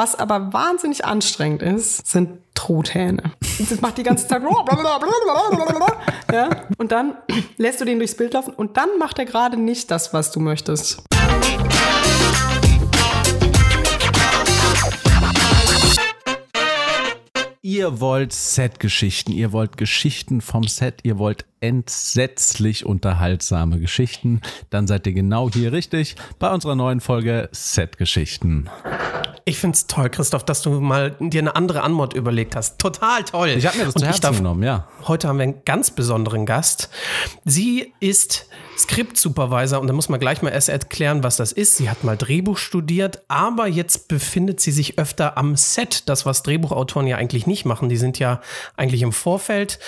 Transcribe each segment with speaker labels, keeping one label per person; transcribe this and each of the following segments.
Speaker 1: Was aber wahnsinnig anstrengend ist, sind Truthähne. Das macht die ganze Zeit. ja? Und dann lässt du den durchs Bild laufen und dann macht er gerade nicht das, was du möchtest.
Speaker 2: Ihr wollt Set-Geschichten, ihr wollt Geschichten vom Set, ihr wollt entsetzlich unterhaltsame Geschichten, dann seid ihr genau hier richtig bei unserer neuen Folge Set-Geschichten.
Speaker 3: Ich finde es toll, Christoph, dass du mal dir eine andere Antwort überlegt hast. Total toll.
Speaker 2: Ich habe mir das zu Herzen genommen, ja.
Speaker 3: Heute haben wir einen ganz besonderen Gast. Sie ist Skript-Supervisor und da muss man gleich mal erst erklären, was das ist. Sie hat mal Drehbuch studiert, aber jetzt befindet sie sich öfter am Set. Das, was Drehbuchautoren ja eigentlich nicht machen. Die sind ja eigentlich im Vorfeld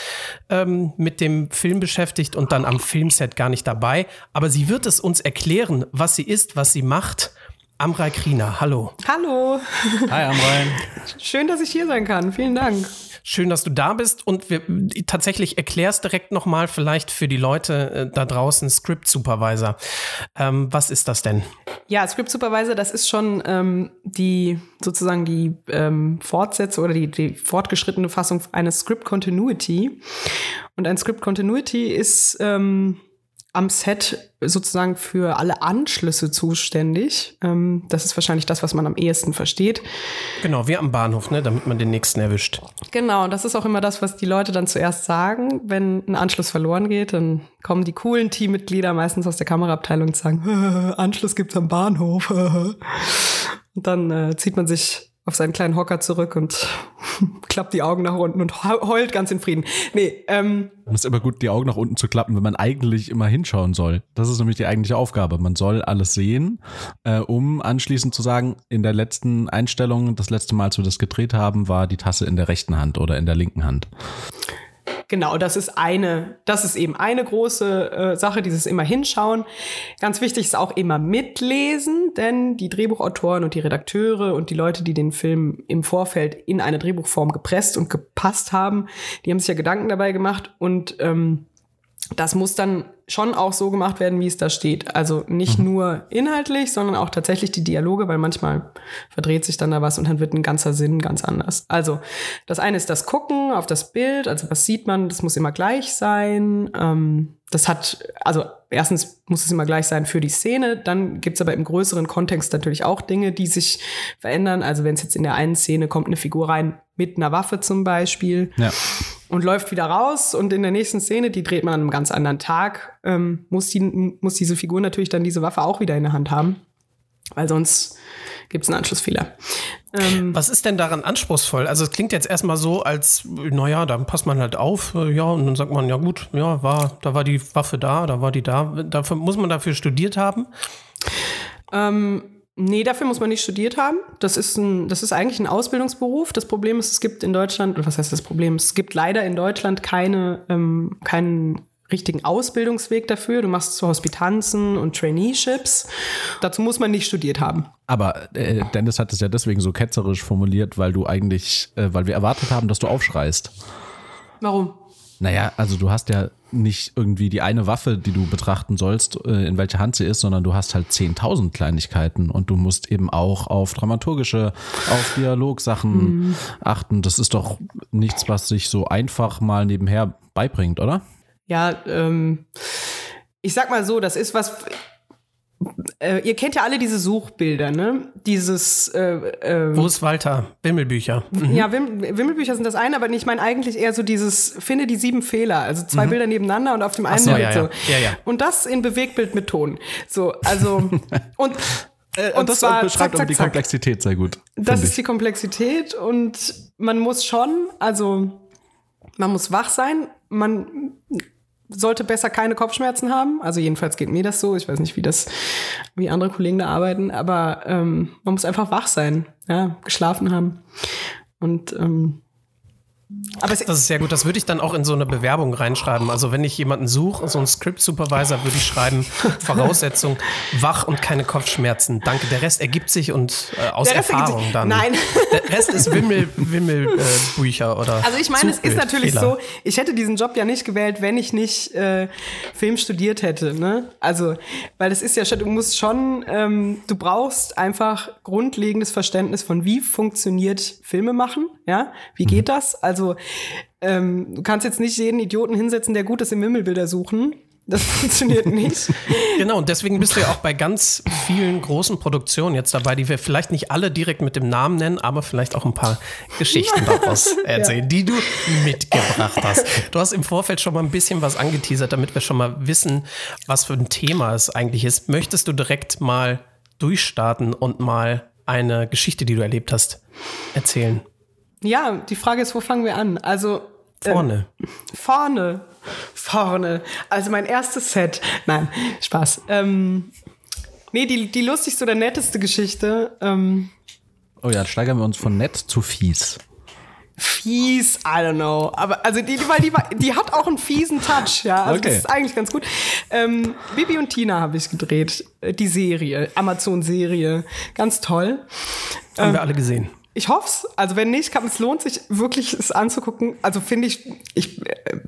Speaker 3: ähm, mit dem Film beschäftigt und dann am Filmset gar nicht dabei. Aber sie wird es uns erklären, was sie ist, was sie macht. Amrei Krina, hallo.
Speaker 1: Hallo.
Speaker 2: Hi Amrei.
Speaker 1: Schön, dass ich hier sein kann. Vielen Dank.
Speaker 3: Schön, dass du da bist und wir tatsächlich erklärst direkt nochmal vielleicht für die Leute äh, da draußen Script Supervisor. Ähm, was ist das denn?
Speaker 1: Ja, Script Supervisor, das ist schon ähm, die sozusagen die ähm, Fortsätze oder die, die fortgeschrittene Fassung eines Script Continuity. Und ein Script Continuity ist ähm, am Set sozusagen für alle Anschlüsse zuständig. Ähm, das ist wahrscheinlich das, was man am ehesten versteht.
Speaker 3: Genau, wie am Bahnhof, ne, damit man den nächsten erwischt.
Speaker 1: Genau, das ist auch immer das, was die Leute dann zuerst sagen. Wenn ein Anschluss verloren geht, dann kommen die coolen Teammitglieder meistens aus der Kameraabteilung und sagen, Anschluss gibt's am Bahnhof. und dann äh, zieht man sich auf seinen kleinen Hocker zurück und klappt die Augen nach unten und heult ganz in Frieden. Nee, ähm.
Speaker 2: Es ist immer gut, die Augen nach unten zu klappen, wenn man eigentlich immer hinschauen soll. Das ist nämlich die eigentliche Aufgabe. Man soll alles sehen, äh, um anschließend zu sagen, in der letzten Einstellung, das letzte Mal, als wir das gedreht haben, war die Tasse in der rechten Hand oder in der linken Hand.
Speaker 1: Genau, das ist eine, das ist eben eine große äh, Sache, dieses immer hinschauen. Ganz wichtig ist auch immer mitlesen, denn die Drehbuchautoren und die Redakteure und die Leute, die den Film im Vorfeld in eine Drehbuchform gepresst und gepasst haben, die haben sich ja Gedanken dabei gemacht und ähm, das muss dann schon auch so gemacht werden, wie es da steht. Also nicht mhm. nur inhaltlich, sondern auch tatsächlich die Dialoge, weil manchmal verdreht sich dann da was und dann wird ein ganzer Sinn ganz anders. Also das eine ist das Gucken auf das Bild, also was sieht man, das muss immer gleich sein. Ähm, das hat, also erstens muss es immer gleich sein für die Szene, dann gibt's aber im größeren Kontext natürlich auch Dinge, die sich verändern. Also wenn es jetzt in der einen Szene kommt eine Figur rein mit einer Waffe zum Beispiel ja. und läuft wieder raus und in der nächsten Szene, die dreht man an einem ganz anderen Tag, ähm, muss, die, muss diese Figur natürlich dann diese Waffe auch wieder in der Hand haben, weil sonst gibt es einen Anschlussfehler.
Speaker 3: Ähm, Was ist denn daran anspruchsvoll? Also es klingt jetzt erstmal so, als, naja, dann passt man halt auf, äh, ja, und dann sagt man, ja gut, ja, war, da war die Waffe da, da war die da. Dafür, muss man dafür studiert haben?
Speaker 1: Ähm, Nee, dafür muss man nicht studiert haben. Das ist, ein, das ist eigentlich ein Ausbildungsberuf. Das Problem ist, es gibt in Deutschland, was heißt das Problem? Es gibt leider in Deutschland keine, ähm, keinen richtigen Ausbildungsweg dafür. Du machst so Hospitanzen und Traineeships. Dazu muss man nicht studiert haben.
Speaker 2: Aber äh, Dennis hat es ja deswegen so ketzerisch formuliert, weil du eigentlich, äh, weil wir erwartet haben, dass du aufschreist.
Speaker 1: Warum?
Speaker 2: Naja, also du hast ja nicht irgendwie die eine Waffe, die du betrachten sollst, äh, in welcher Hand sie ist, sondern du hast halt 10.000 Kleinigkeiten und du musst eben auch auf dramaturgische, auf Dialogsachen mhm. achten. Das ist doch nichts, was sich so einfach mal nebenher beibringt, oder?
Speaker 1: Ja, ähm, ich sag mal so, das ist was. Äh, ihr kennt ja alle diese Suchbilder, ne? Dieses. Äh,
Speaker 3: äh, Wo ist Walter? Wimmelbücher.
Speaker 1: Mhm. Ja, Wim Wimmelbücher sind das eine, aber ich meine eigentlich eher so dieses, finde die sieben Fehler, also zwei mhm. Bilder nebeneinander und auf dem einen
Speaker 3: so, ja, so. Ja. Ja,
Speaker 1: Und das in Bewegtbild mit Ton. So, also. und
Speaker 2: äh, und, das zwar, beschreibt zack, zack, die Komplexität sehr gut.
Speaker 1: Das ist ich. die Komplexität und man muss schon, also man muss wach sein, man sollte besser keine Kopfschmerzen haben. Also jedenfalls geht mir das so. Ich weiß nicht, wie das, wie andere Kollegen da arbeiten, aber ähm, man muss einfach wach sein, ja, geschlafen haben. Und ähm, Aber es,
Speaker 3: Das ist sehr gut. Das würde ich dann auch in so eine Bewerbung reinschreiben. Also wenn ich jemanden suche, so einen Script-Supervisor, würde ich schreiben, Voraussetzung, wach und keine Kopfschmerzen. Danke. Der Rest ergibt sich und äh, aus Erfahrung dann.
Speaker 1: Nein.
Speaker 3: Der Rest ist Wimmel, Wimmel äh, oder.
Speaker 1: Also ich meine, es ist natürlich
Speaker 3: Fehler.
Speaker 1: so, ich hätte diesen Job ja nicht gewählt, wenn ich nicht äh, Film studiert hätte. Ne? Also, weil das ist ja schon, du musst schon, ähm, du brauchst einfach grundlegendes Verständnis von, wie funktioniert Filme machen, ja? Wie geht das? Also, ähm, du kannst jetzt nicht jeden Idioten hinsetzen, der gut ist im Wimmelbilder suchen. Das funktioniert nicht.
Speaker 3: Genau, und deswegen bist du ja auch bei ganz vielen großen Produktionen jetzt dabei, die wir vielleicht nicht alle direkt mit dem Namen nennen, aber vielleicht auch ein paar Geschichten daraus erzählen, die du mitgebracht hast. Du hast im Vorfeld schon mal ein bisschen was angeteasert, damit wir schon mal wissen, was für ein Thema es eigentlich ist. Möchtest du direkt mal durchstarten und mal eine Geschichte, die du erlebt hast, erzählen?
Speaker 1: Ja, die Frage ist, wo fangen wir an? Also,
Speaker 3: Vorne.
Speaker 1: Vorne. Vorne. Also mein erstes Set. Nein, Spaß. Ähm, nee, die, die lustigste oder netteste Geschichte. Ähm,
Speaker 2: Oh ja, steigern wir uns von nett zu fies.
Speaker 1: fies, I don't know. Aber also die, die, weil die, war- die hat auch einen fiesen Touch, ja. Also
Speaker 2: Okay.
Speaker 1: das ist eigentlich ganz gut. Ähm, Bibi und Tina habe ich gedreht. Äh, Die Serie, Amazon-Serie. Ganz toll.
Speaker 3: Haben wir alle gesehen.
Speaker 1: Ich hoff's. Also wenn nicht, kann, es lohnt sich wirklich es anzugucken. Also finde ich, ich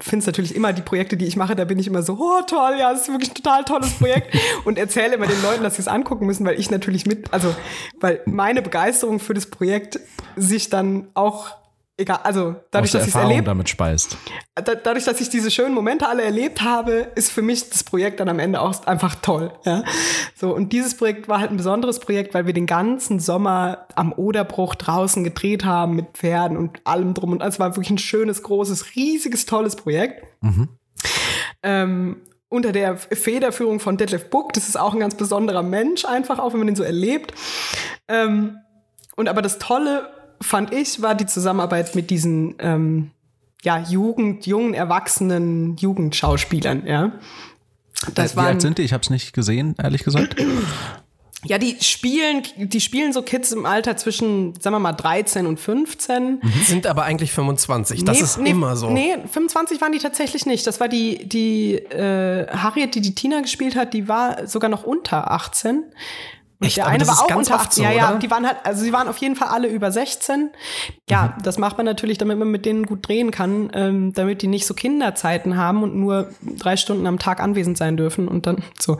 Speaker 1: finde es natürlich immer die Projekte, die ich mache, da bin ich immer so, oh toll, ja, das ist wirklich ein total tolles Projekt und erzähle immer den Leuten, dass sie es angucken müssen, weil ich natürlich mit, also weil meine Begeisterung für das Projekt sich dann auch egal, also dadurch, dass ich erlebt
Speaker 2: damit speist.
Speaker 1: da, dadurch, dass ich diese schönen Momente alle erlebt habe, ist für mich das Projekt dann am Ende auch einfach toll. Ja? So, und dieses Projekt war halt ein besonderes Projekt, weil wir den ganzen Sommer am Oderbruch draußen gedreht haben mit Pferden und allem drum. Und es war wirklich ein schönes, großes, riesiges, tolles Projekt. Ähm, unter der Federführung von Detlef Buck. Das ist auch ein ganz besonderer Mensch, einfach auch, wenn man den so erlebt. Ähm, und aber das Tolle fand ich, war die Zusammenarbeit mit diesen ähm, ja, Jugend, jungen, erwachsenen Jugendschauspielern, ja. Das
Speaker 2: Wie
Speaker 1: waren,
Speaker 2: alt sind die? Ich habe es nicht gesehen, ehrlich gesagt.
Speaker 1: ja, die spielen, die spielen so Kids im Alter zwischen, sagen wir mal, 13 und 15.
Speaker 3: Sind aber eigentlich 25. Das
Speaker 1: Nee,
Speaker 3: ist
Speaker 1: nee,
Speaker 3: immer so.
Speaker 1: Nee, 25 waren die tatsächlich nicht. Das war die, die äh, Harriet, die die Tina gespielt hat, die war sogar noch unter 18.
Speaker 3: Echt?
Speaker 1: der eine war auch unter
Speaker 3: oft
Speaker 1: 18.
Speaker 3: so,
Speaker 1: ja, ja, die waren halt, also sie waren auf jeden Fall alle über 16. Ja,
Speaker 3: Mhm.
Speaker 1: das macht man natürlich, damit man mit denen gut drehen kann, ähm, damit die nicht so Kinderzeiten haben und nur drei Stunden am Tag anwesend sein dürfen und dann so.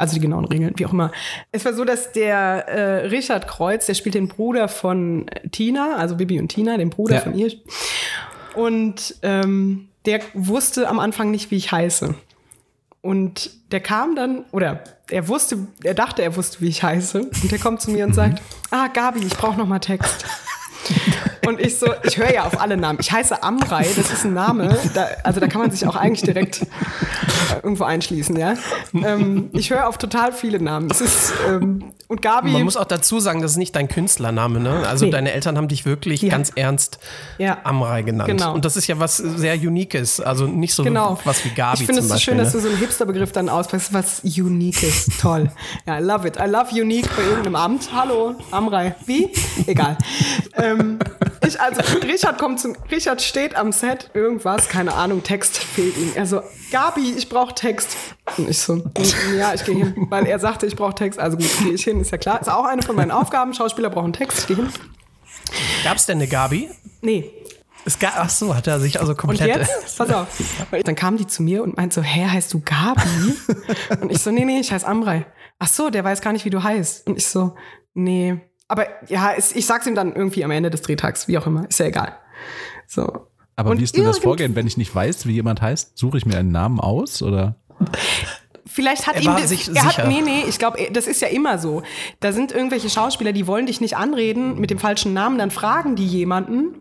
Speaker 1: Also die genauen Regeln, wie auch immer. Es war so, dass der äh, Richard Kreuz, der spielt den Bruder von Tina, also Bibi und Tina, den Bruder
Speaker 3: Ja.
Speaker 1: von ihr. Und ähm, der wusste am Anfang nicht, wie ich heiße. Und der kam dann, oder er wusste, er dachte, er wusste, wie ich heiße. Und der kommt zu mir und sagt, ah, Gabi, ich brauche noch mal Text. Und ich so, ich höre ja auf alle Namen. Ich heiße Amrei, das ist ein Name. Da, also da kann man sich auch eigentlich direkt äh, irgendwo einschließen, ja. Ähm, ich höre auf total viele Namen. Es ist, ähm, und Gabi.
Speaker 3: Man muss auch dazu sagen, das ist nicht dein Künstlername, ne? Also
Speaker 1: Nee.
Speaker 3: deine Eltern haben dich wirklich
Speaker 1: Ja.
Speaker 3: ganz ernst
Speaker 1: Ja.
Speaker 3: Amrei genannt.
Speaker 1: Genau.
Speaker 3: Und das ist ja was sehr Uniques, also nicht so
Speaker 1: Genau.
Speaker 3: was wie Gabi
Speaker 1: Ich finde es so schön, dass du
Speaker 3: ne?
Speaker 1: so einen Hipster-Begriff dann auspackst. Was Uniques. Toll. Ja, I love it. I love unique bei irgendeinem Amt. Hallo, Amrei. Wie? Egal. ähm, ich also, Richard kommt zum, Richard steht am Set, irgendwas, keine Ahnung, Text fehlt ihm. Er so, Gabi, ich brauche Text. Und ich so, ja, ich gehe hin. Weil er sagte, ich brauche Text. Also gut, gehe ich hin, ist ja klar. Ist auch eine von meinen Aufgaben. Schauspieler brauchen Text. Ich gehe hin.
Speaker 3: Gab's denn eine Gabi?
Speaker 1: Nee,
Speaker 3: Es gab, ach so, hat er sich also
Speaker 1: Und
Speaker 3: komplett.
Speaker 1: jetzt, pass auf. Dann kam die zu mir und meint so, hä, heißt du Gabi? Und ich so, nee, nee, ich heiße Amrei. Ach so, der weiß gar nicht, wie du heißt. Und ich so, nee. Aber ja, es- ich sag's ihm dann irgendwie am Ende des Drehtags, wie auch immer, ist ja egal. So.
Speaker 2: Aber
Speaker 1: Und
Speaker 2: wie ist denn das Vorgehen, wenn ich nicht weiß, wie jemand heißt? Suche ich mir einen Namen aus oder?
Speaker 1: Vielleicht hat
Speaker 3: Er
Speaker 1: ihm das,
Speaker 3: sich
Speaker 1: er hat,
Speaker 3: sicher.
Speaker 1: nee, nee, ich glaube, das ist ja immer so. Da sind irgendwelche Schauspieler, die wollen dich nicht anreden mit dem falschen Namen, dann fragen die jemanden.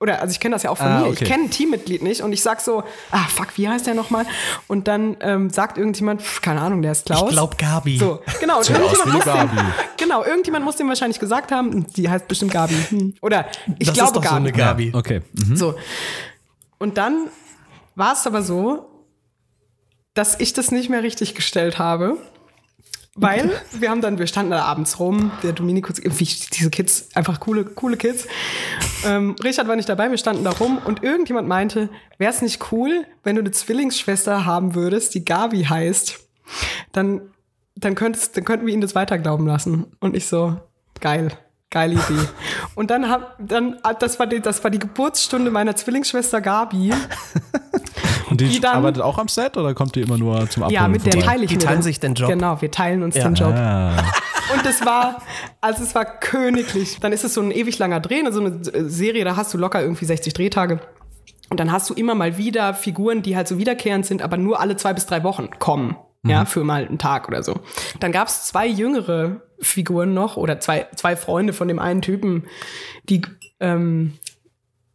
Speaker 1: Oder, also ich kenne das ja auch von
Speaker 2: Ah,
Speaker 1: mir.
Speaker 2: okay.
Speaker 1: Ich kenne ein Teammitglied nicht und ich sag so, ah, fuck, wie heißt der nochmal? Und dann ähm, sagt irgendjemand, pf, keine Ahnung, der ist Klaus.
Speaker 3: Ich glaub Gabi.
Speaker 1: So, genau. Und irgendjemand muss
Speaker 2: Gabi.
Speaker 1: dem, genau, irgendjemand muss dem wahrscheinlich gesagt haben, die heißt bestimmt Gabi. Hm. Oder ich
Speaker 3: das
Speaker 1: glaube
Speaker 3: ist doch
Speaker 1: Gabi.
Speaker 3: so eine Gabi.
Speaker 2: Okay. Mhm.
Speaker 1: So. Und dann war es aber so, dass ich das nicht mehr richtig gestellt habe. Weil wir haben dann, wir standen da abends rum, der Dominikus, diese Kids, einfach coole, coole Kids. Ähm, Richard war nicht dabei, wir standen da rum und irgendjemand meinte, wäre es nicht cool, wenn du eine Zwillingsschwester haben würdest, die Gabi heißt, dann, dann, könntest, dann könnten wir ihn das weiterglauben lassen. Und ich so, geil. Geile Idee. Und dann hab, dann, das war die, das war die Geburtsstunde meiner Zwillingsschwester Gabi.
Speaker 2: Und die, die dann, arbeitet auch am Set oder kommt die immer nur zum Abholen?
Speaker 1: Ja, mit der teile ich
Speaker 3: Die teilen sich den Job.
Speaker 1: Genau, wir teilen uns ja. den Job. Ah. Und es war, also es war königlich. Dann ist es so ein ewig langer Dreh, so eine Serie, da hast du locker irgendwie 60 Drehtage. Und dann hast du immer mal wieder Figuren, die halt so wiederkehrend sind, aber nur alle zwei bis drei Wochen kommen. Mhm. Ja, für mal einen Tag oder so. Dann gab es zwei jüngere Figuren noch oder zwei, zwei Freunde von dem einen Typen, die, ähm,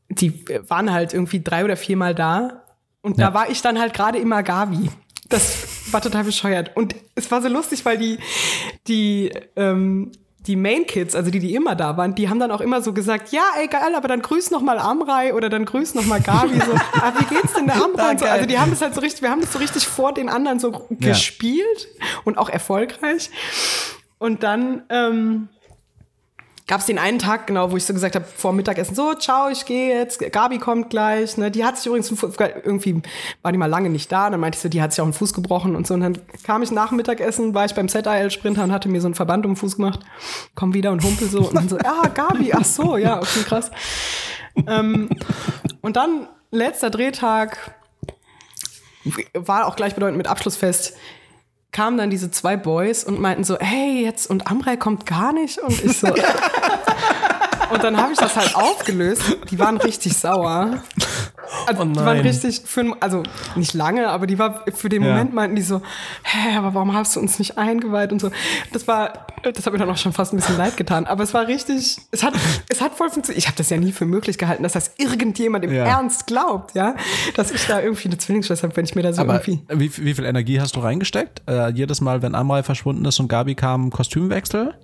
Speaker 1: die waren halt irgendwie drei oder viermal da. Und ja. da war ich dann halt gerade immer Gavi. Das war total bescheuert. Und es war so lustig, weil die, die, ähm, die Main Kids, also die, die immer da waren, die haben dann auch immer so gesagt, ja, ey, geil, aber dann grüß noch mal Amrei oder dann grüß noch mal Gabi. So, ah, wie geht's denn der Amrei? So, also die haben das halt so richtig, wir haben das so richtig vor den anderen so ja. gespielt und auch erfolgreich. Und dann ähm, gab es den einen Tag, genau, wo ich so gesagt habe, vor Mittagessen, so, ciao, ich gehe jetzt, Gabi kommt gleich. Ne? Die hat sich übrigens, irgendwie war die mal lange nicht da, dann meinte ich so, die hat sich auch einen Fuß gebrochen und so. Und dann kam ich nach Mittagessen, war ich beim ZAL-Sprinter und hatte mir so einen Verband um den Fuß gemacht, komm wieder und humpel so. Und dann so, ja, Gabi, ach so, ja, okay, krass. ähm, und dann, letzter Drehtag, war auch gleichbedeutend mit Abschlussfest, kamen dann diese zwei Boys und meinten so, hey, jetzt und Amrei kommt gar nicht und ich so. und dann habe ich das halt aufgelöst. Die waren richtig sauer. Also, oh die waren richtig für, also nicht lange, aber die war für den Moment ja. meinten die so, hä, aber warum hast du uns nicht eingeweiht und so. Das war, das hat mir dann auch schon fast ein bisschen leid getan. Aber es war richtig, es hat, es hat voll funktioniert. Ich habe das ja nie für möglich gehalten, dass das irgendjemand im ja. Ernst glaubt, ja, dass ich da irgendwie eine Zwillingsschwester habe, wenn ich mir da so
Speaker 2: aber
Speaker 1: irgendwie.
Speaker 2: Wie, wie viel Energie hast du reingesteckt? Äh, jedes Mal, wenn Amrei verschwunden ist und Gabi kam, Kostümwechsel?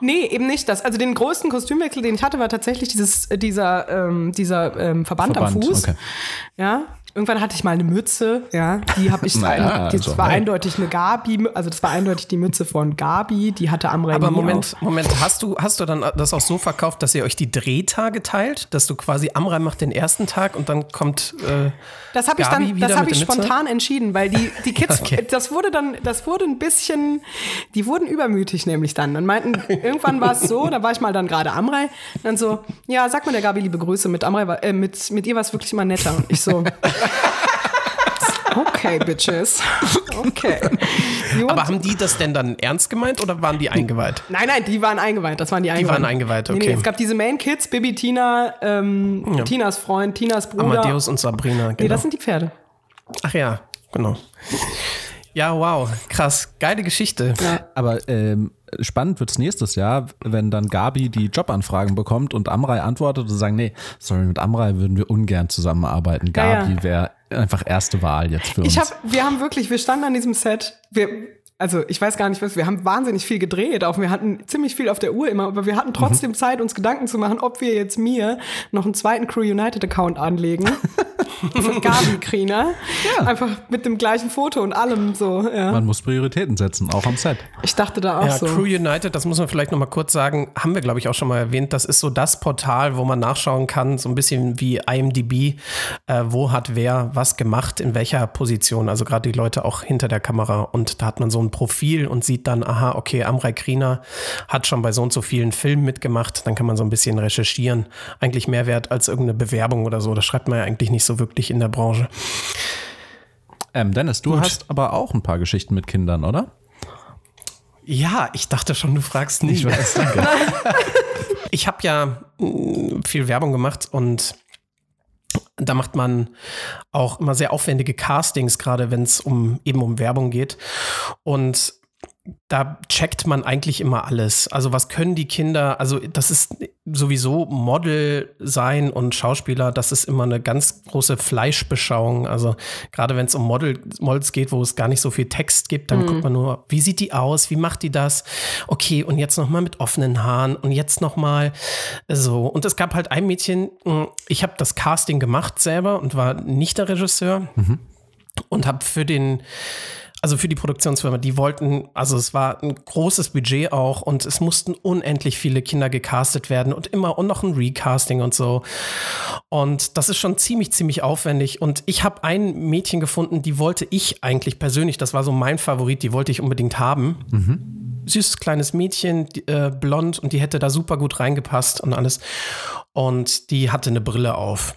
Speaker 1: Nee, eben nicht das. Also den größten Kostümwechsel, den ich hatte, war tatsächlich dieses, dieser, ähm, dieser ähm, Verband, Verband, am Fuß. Okay. Ja, Irgendwann hatte ich mal eine Mütze, ja, die habe ich, naja, das also, war hey. eindeutig eine Gabi, also das war eindeutig die Mütze von Gabi, die hatte Amrei
Speaker 3: Aber Moment, auf. Moment, hast du, hast du dann das auch so verkauft, dass ihr euch die Drehtage teilt, dass du quasi Amrei macht den ersten Tag und dann kommt äh,
Speaker 1: Das habe ich dann, das habe ich spontan entschieden, weil die, die Kids, okay. das wurde dann, das wurde ein bisschen, die wurden übermütig nämlich dann und meinten, irgendwann war es so, da war ich mal dann gerade Amrei, dann so, ja, sag mal der Gabi liebe Grüße, mit Amrei, äh, mit, mit ihr war es wirklich immer netter und ich so, Okay, Bitches. Okay.
Speaker 3: Aber haben die das denn dann ernst gemeint oder waren die eingeweiht?
Speaker 1: Nein, nein, die waren eingeweiht. Das waren die
Speaker 3: eingeweiht. Die waren eingeweiht, okay. Nee, nee,
Speaker 1: es gab diese Main Kids, Bibi, Tina, ähm, ja. Tinas Freund, Tinas Bruder.
Speaker 3: Amadeus und Sabrina, genau.
Speaker 1: Nee, das sind die Pferde.
Speaker 3: Ach ja, genau. Ja, wow, krass, geile Geschichte. Ja.
Speaker 2: Aber ähm, spannend wird's nächstes Jahr, wenn dann Gabi die Jobanfragen bekommt und Amrei antwortet und sagen, nee, sorry, mit Amrei würden wir ungern zusammenarbeiten. Gabi ja, ja. wäre einfach erste Wahl jetzt für uns.
Speaker 1: Ich hab, wir haben wirklich, wir standen an diesem Set, wir, also ich weiß gar nicht was, wir haben wahnsinnig viel gedreht, auch wir hatten ziemlich viel auf der Uhr immer, aber wir hatten trotzdem mhm. Zeit, uns Gedanken zu machen, ob wir jetzt mir noch einen zweiten Crew United Account anlegen. von Gabi Kriener. Ja. Einfach mit dem gleichen Foto und allem so. Ja.
Speaker 2: Man muss Prioritäten setzen, auch am Set.
Speaker 1: Ich dachte da auch
Speaker 3: ja,
Speaker 1: so.
Speaker 3: Crew United, das muss man vielleicht noch mal kurz sagen, haben wir glaube ich auch schon mal erwähnt. Das ist so das Portal, wo man nachschauen kann, so ein bisschen wie IMDb, äh, wo hat wer was gemacht, in welcher Position. Also gerade die Leute auch hinter der Kamera. Und da hat man so ein Profil und sieht dann, aha, okay, Amrei Kriener hat schon bei so und so vielen Filmen mitgemacht. Dann kann man so ein bisschen recherchieren. Eigentlich mehr wert als irgendeine Bewerbung oder so. Das schreibt man ja eigentlich nicht so wirklich in der Branche.
Speaker 2: Ähm, Dennis, du Gut. hast aber auch ein paar Geschichten mit Kindern, oder?
Speaker 3: Ja, ich dachte schon, du fragst nicht. Ich weiß, danke. ich habe ja mm, viel Werbung gemacht und da macht man auch immer sehr aufwendige Castings, gerade wenn es um eben um Werbung geht. Und da checkt man eigentlich immer alles. Also was können die Kinder, also das ist sowieso Model sein und Schauspieler, das ist immer eine ganz große Fleischbeschauung. Also gerade wenn es um Model, Models geht, wo es gar nicht so viel Text gibt, dann mhm. guckt man nur, wie sieht die aus, wie macht die das? Okay, und jetzt nochmal mit offenen Haaren und jetzt nochmal so. Und es gab halt ein Mädchen, hm, ich habe das Casting gemacht selber und war nicht der Regisseur mhm. und habe für den also für die Produktionsfirma, die wollten, also es war ein großes Budget auch und es mussten unendlich viele Kinder gecastet werden und immer und noch ein Recasting und so. Und das ist schon ziemlich, ziemlich aufwendig. Und ich habe ein Mädchen gefunden, die wollte ich eigentlich persönlich, das war so mein Favorit, die wollte ich unbedingt haben. Mhm. Süßes kleines Mädchen, äh, blond und die hätte da super gut reingepasst und alles. Und die hatte eine Brille auf.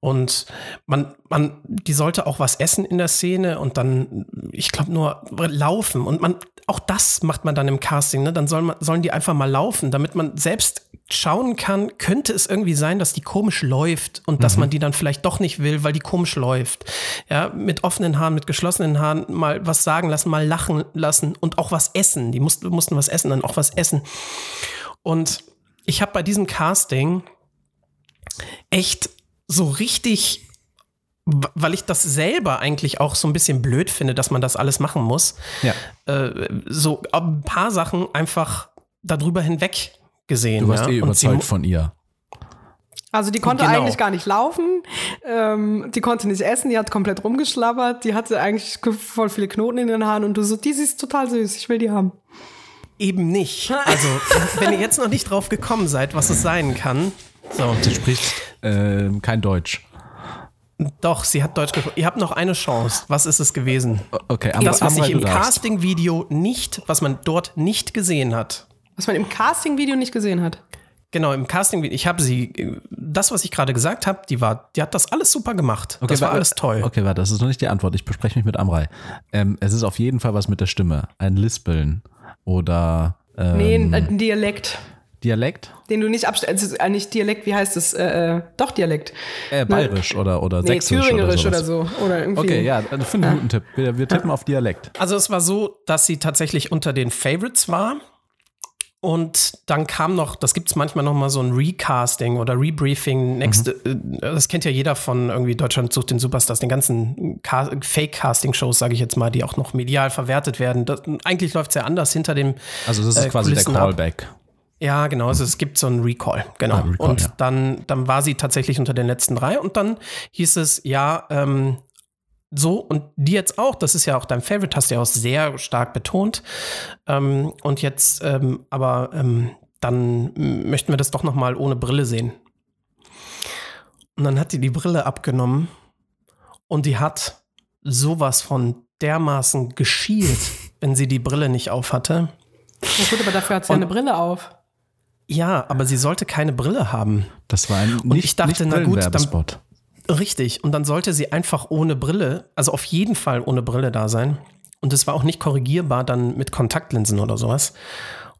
Speaker 3: Und man, man, die sollte auch was essen in der Szene und dann, ich glaube, nur laufen. Und man, auch das macht man dann im Casting, ne? Dann soll man, sollen die einfach mal laufen, damit man selbst schauen kann, könnte es irgendwie sein, dass die komisch läuft und mhm. dass man die dann vielleicht doch nicht will, weil die komisch läuft. Ja, mit offenen Haaren, mit geschlossenen Haaren mal was sagen lassen, mal lachen lassen und auch was essen. Die mussten, mussten was essen, dann auch was essen. Und ich habe bei diesem Casting echt so richtig, weil ich das selber eigentlich auch so ein bisschen blöd finde, dass man das alles machen muss, ja. äh, so ein paar Sachen einfach darüber hinweg gesehen.
Speaker 2: Du warst ja? eh überzeugt von ihr.
Speaker 1: Also die konnte genau. eigentlich gar nicht laufen, ähm, die konnte nicht essen, die hat komplett rumgeschlabbert, die hatte eigentlich voll viele Knoten in den Haaren und du so, die ist total süß, ich will die haben.
Speaker 3: Eben nicht. Also, wenn ihr jetzt noch nicht drauf gekommen seid, was es sein kann,
Speaker 2: so. Sie spricht äh, kein Deutsch.
Speaker 3: Doch, sie hat Deutsch gesprochen. Ihr habt noch eine Chance. Was ist es gewesen?
Speaker 2: Okay,
Speaker 3: aber das, was sich im Casting-Video nicht, was man dort nicht gesehen hat.
Speaker 1: Was man im Casting-Video nicht gesehen hat.
Speaker 3: Genau, im Casting, ich habe sie, das, was ich gerade gesagt habe, die war, die hat das alles super gemacht.
Speaker 2: Okay,
Speaker 3: das
Speaker 2: war alles toll. Okay, warte, das ist noch nicht die Antwort. Ich bespreche mich mit Amrei. Ähm, es ist auf jeden Fall was mit der Stimme. Ein Lispeln oder.
Speaker 1: Ähm, nee, ein Dialekt.
Speaker 2: Dialekt?
Speaker 1: Den du nicht abstellst. Also eigentlich Dialekt, wie heißt es? Äh, äh, doch Dialekt.
Speaker 2: Äh, bayerisch ne? oder, oder nee, sächsisch
Speaker 1: thüringerisch oder, oder, so. Oder irgendwie.
Speaker 2: Okay, ja, ich finde einen guten Tipp. Wir, wir tippen auf Dialekt.
Speaker 3: Also es war so, dass sie tatsächlich unter den Favorites war. Und dann kam noch, das gibt es manchmal noch mal so ein Recasting oder Rebriefing. Next, mhm. Äh, das kennt ja jeder von irgendwie Deutschland sucht den Superstars, den ganzen Fake-Casting-Shows, sage ich jetzt mal, die auch noch medial verwertet werden. Das, eigentlich läuft es ja anders hinter dem.
Speaker 2: Also das ist äh, quasi Kulissen der Callback. Ab.
Speaker 3: Ja, genau. Also es gibt so einen Recall, genau. Ah, Recall, und ja. dann, dann war sie tatsächlich unter den letzten drei und dann hieß es, ja, ähm, so und die jetzt auch, das ist ja auch dein Favorite, hast du ja auch sehr stark betont. Ähm, und jetzt, ähm, aber ähm, dann möchten wir das doch noch mal ohne Brille sehen. Und dann hat die die Brille abgenommen und die hat sowas von dermaßen geschielt, wenn sie die Brille nicht auf hatte.
Speaker 1: Na gut, aber dafür hat sie und, eine Brille auf.
Speaker 3: Ja, aber sie sollte keine Brille haben.
Speaker 2: Das war ein nicht, und ich dachte, nicht na gut, dann,
Speaker 3: richtig. Und dann sollte sie einfach ohne Brille, also auf jeden Fall ohne Brille da sein. Und es war auch nicht korrigierbar dann mit Kontaktlinsen oder sowas.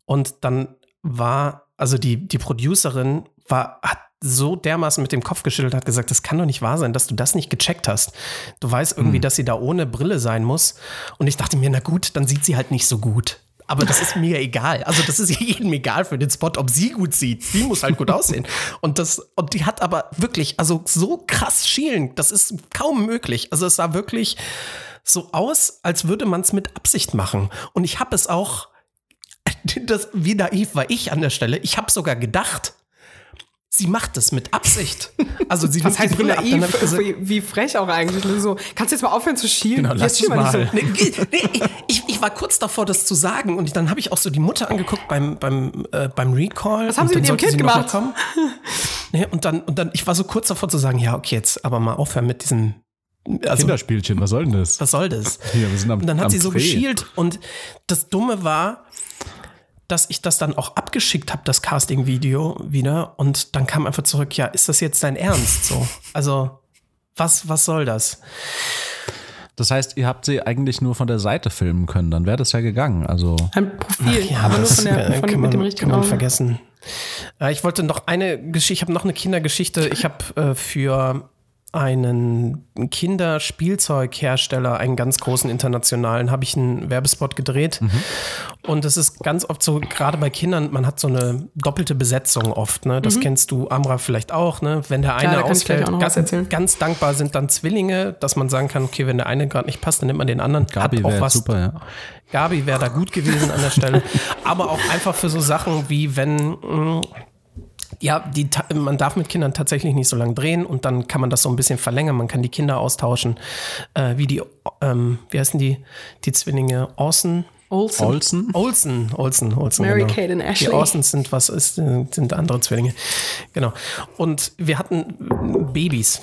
Speaker 3: Und dann war, also die, die Producerin war, hat so dermaßen mit dem Kopf geschüttelt, hat gesagt, das kann doch nicht wahr sein, dass du das nicht gecheckt hast. Du weißt irgendwie, hm. dass sie da ohne Brille sein muss. Und ich dachte mir, na gut, dann sieht sie halt nicht so gut. Aber das ist mir egal. Also das ist jedem egal für den Spot, ob sie gut sieht. Sie muss halt gut aussehen. Und das, und die hat aber wirklich, also so krass schielen, das ist kaum möglich. Also es sah wirklich so aus, als würde man es mit Absicht machen. Und ich habe es auch, das, wie naiv war ich an der Stelle, ich habe sogar gedacht, sie macht das mit Absicht. Also sie
Speaker 1: das heißt, wie naiv, gesagt, wie, wie, frech auch eigentlich. So, kannst du jetzt mal aufhören zu schielen?
Speaker 3: Genau, lass jetzt mal. So. Nee, nee, ich, ich, war kurz davor, das zu sagen und dann habe ich auch so die Mutter angeguckt beim, beim, äh, beim Recall.
Speaker 1: Was haben sie mit dem Kind gemacht?
Speaker 3: Nee, und, dann, und dann, ich war so kurz davor zu sagen, ja, okay, jetzt aber mal aufhören mit diesem
Speaker 2: also, Kinderspielchen, was soll denn das?
Speaker 3: Was soll das?
Speaker 2: Ja, wir sind am,
Speaker 3: und dann hat sie so
Speaker 2: Dreh.
Speaker 3: geschielt und das Dumme war, dass ich das dann auch abgeschickt habe, das Casting-Video wieder. Und dann kam einfach zurück, ja, ist das jetzt dein Ernst? So, also, was, was soll das?
Speaker 2: Das heißt, ihr habt sie eigentlich nur von der Seite filmen können, dann wäre das ja gegangen. Also
Speaker 1: ein Profil, ja, aber nur von der, von
Speaker 3: kann
Speaker 1: man,
Speaker 3: mit dem richtigen kann man vergessen. Äh, ich wollte noch eine Geschichte, ich habe noch eine Kindergeschichte. Ich habe äh, für einen Kinderspielzeughersteller, einen ganz großen internationalen, habe ich einen Werbespot gedreht. Mhm. Und es ist ganz oft so, gerade bei Kindern, man hat so eine doppelte Besetzung oft. Ne? Das mhm. kennst du, Amra, vielleicht auch. Ne? Wenn der eine Klar, ausfällt, ganz, ganz, dankbar sind dann Zwillinge, dass man sagen kann, okay, wenn der eine gerade nicht passt, dann nimmt man den anderen.
Speaker 2: Gabi wäre super, ja.
Speaker 3: Gabi wäre da gut gewesen an der Stelle. Aber auch einfach für so Sachen wie wenn mh, mm, Ja, die, man darf mit Kindern tatsächlich nicht so lange drehen und dann kann man das so ein bisschen verlängern. Man kann die Kinder austauschen, äh, wie die, ähm, wie heißen die, die Zwillinge Orson?
Speaker 1: Olsen.
Speaker 2: Olsen?
Speaker 3: Olsen, Olsen, Olsen.
Speaker 1: Mary
Speaker 3: genau.
Speaker 1: Kate und Ashley.
Speaker 3: Die Orsons sind was ist, sind andere Zwillinge. Genau. Und wir hatten Babys.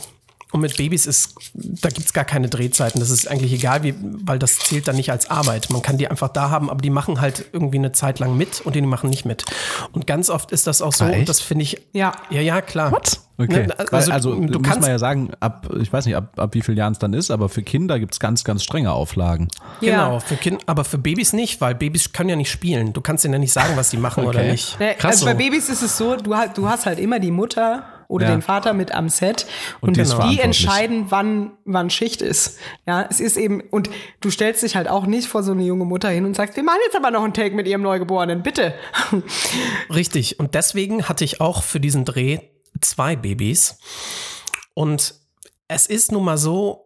Speaker 3: Und mit Babys ist, da gibt es gar keine Drehzeiten. Das ist eigentlich egal, wie, weil das zählt dann nicht als Arbeit. Man kann die einfach da haben, aber die machen halt irgendwie eine Zeit lang mit und die machen nicht mit. Und ganz oft ist das auch so,
Speaker 2: echt?
Speaker 3: und das finde ich.
Speaker 1: Ja.
Speaker 3: Ja, ja, klar.
Speaker 2: Okay.
Speaker 3: Ne,
Speaker 2: Also, also
Speaker 3: du
Speaker 2: muss
Speaker 3: kannst
Speaker 2: man ja sagen, ab, ich weiß nicht, ab, ab wie vielen Jahren es dann ist, aber für Kinder gibt es ganz, ganz strenge Auflagen.
Speaker 3: Genau,
Speaker 1: Ja.
Speaker 3: für kind, aber für Babys nicht, weil Babys können ja nicht spielen. Du kannst denen ja nicht sagen, was sie machen oder
Speaker 2: Okay.
Speaker 3: nicht.
Speaker 1: Ne,
Speaker 2: Krass
Speaker 1: also bei
Speaker 2: so.
Speaker 1: Babys ist es so, du, du hast halt immer die Mutter oder
Speaker 2: Ja.
Speaker 1: den Vater mit am Set
Speaker 2: Und
Speaker 1: und,
Speaker 2: die
Speaker 1: entscheiden, wann, wann Schicht ist. Ja, es ist eben, und du stellst dich halt auch nicht vor so eine junge Mutter hin und sagst, wir machen jetzt aber noch einen Take mit ihrem Neugeborenen, bitte.
Speaker 3: Richtig. Und deswegen hatte ich auch für diesen Dreh zwei Babys. Und es ist nun mal so,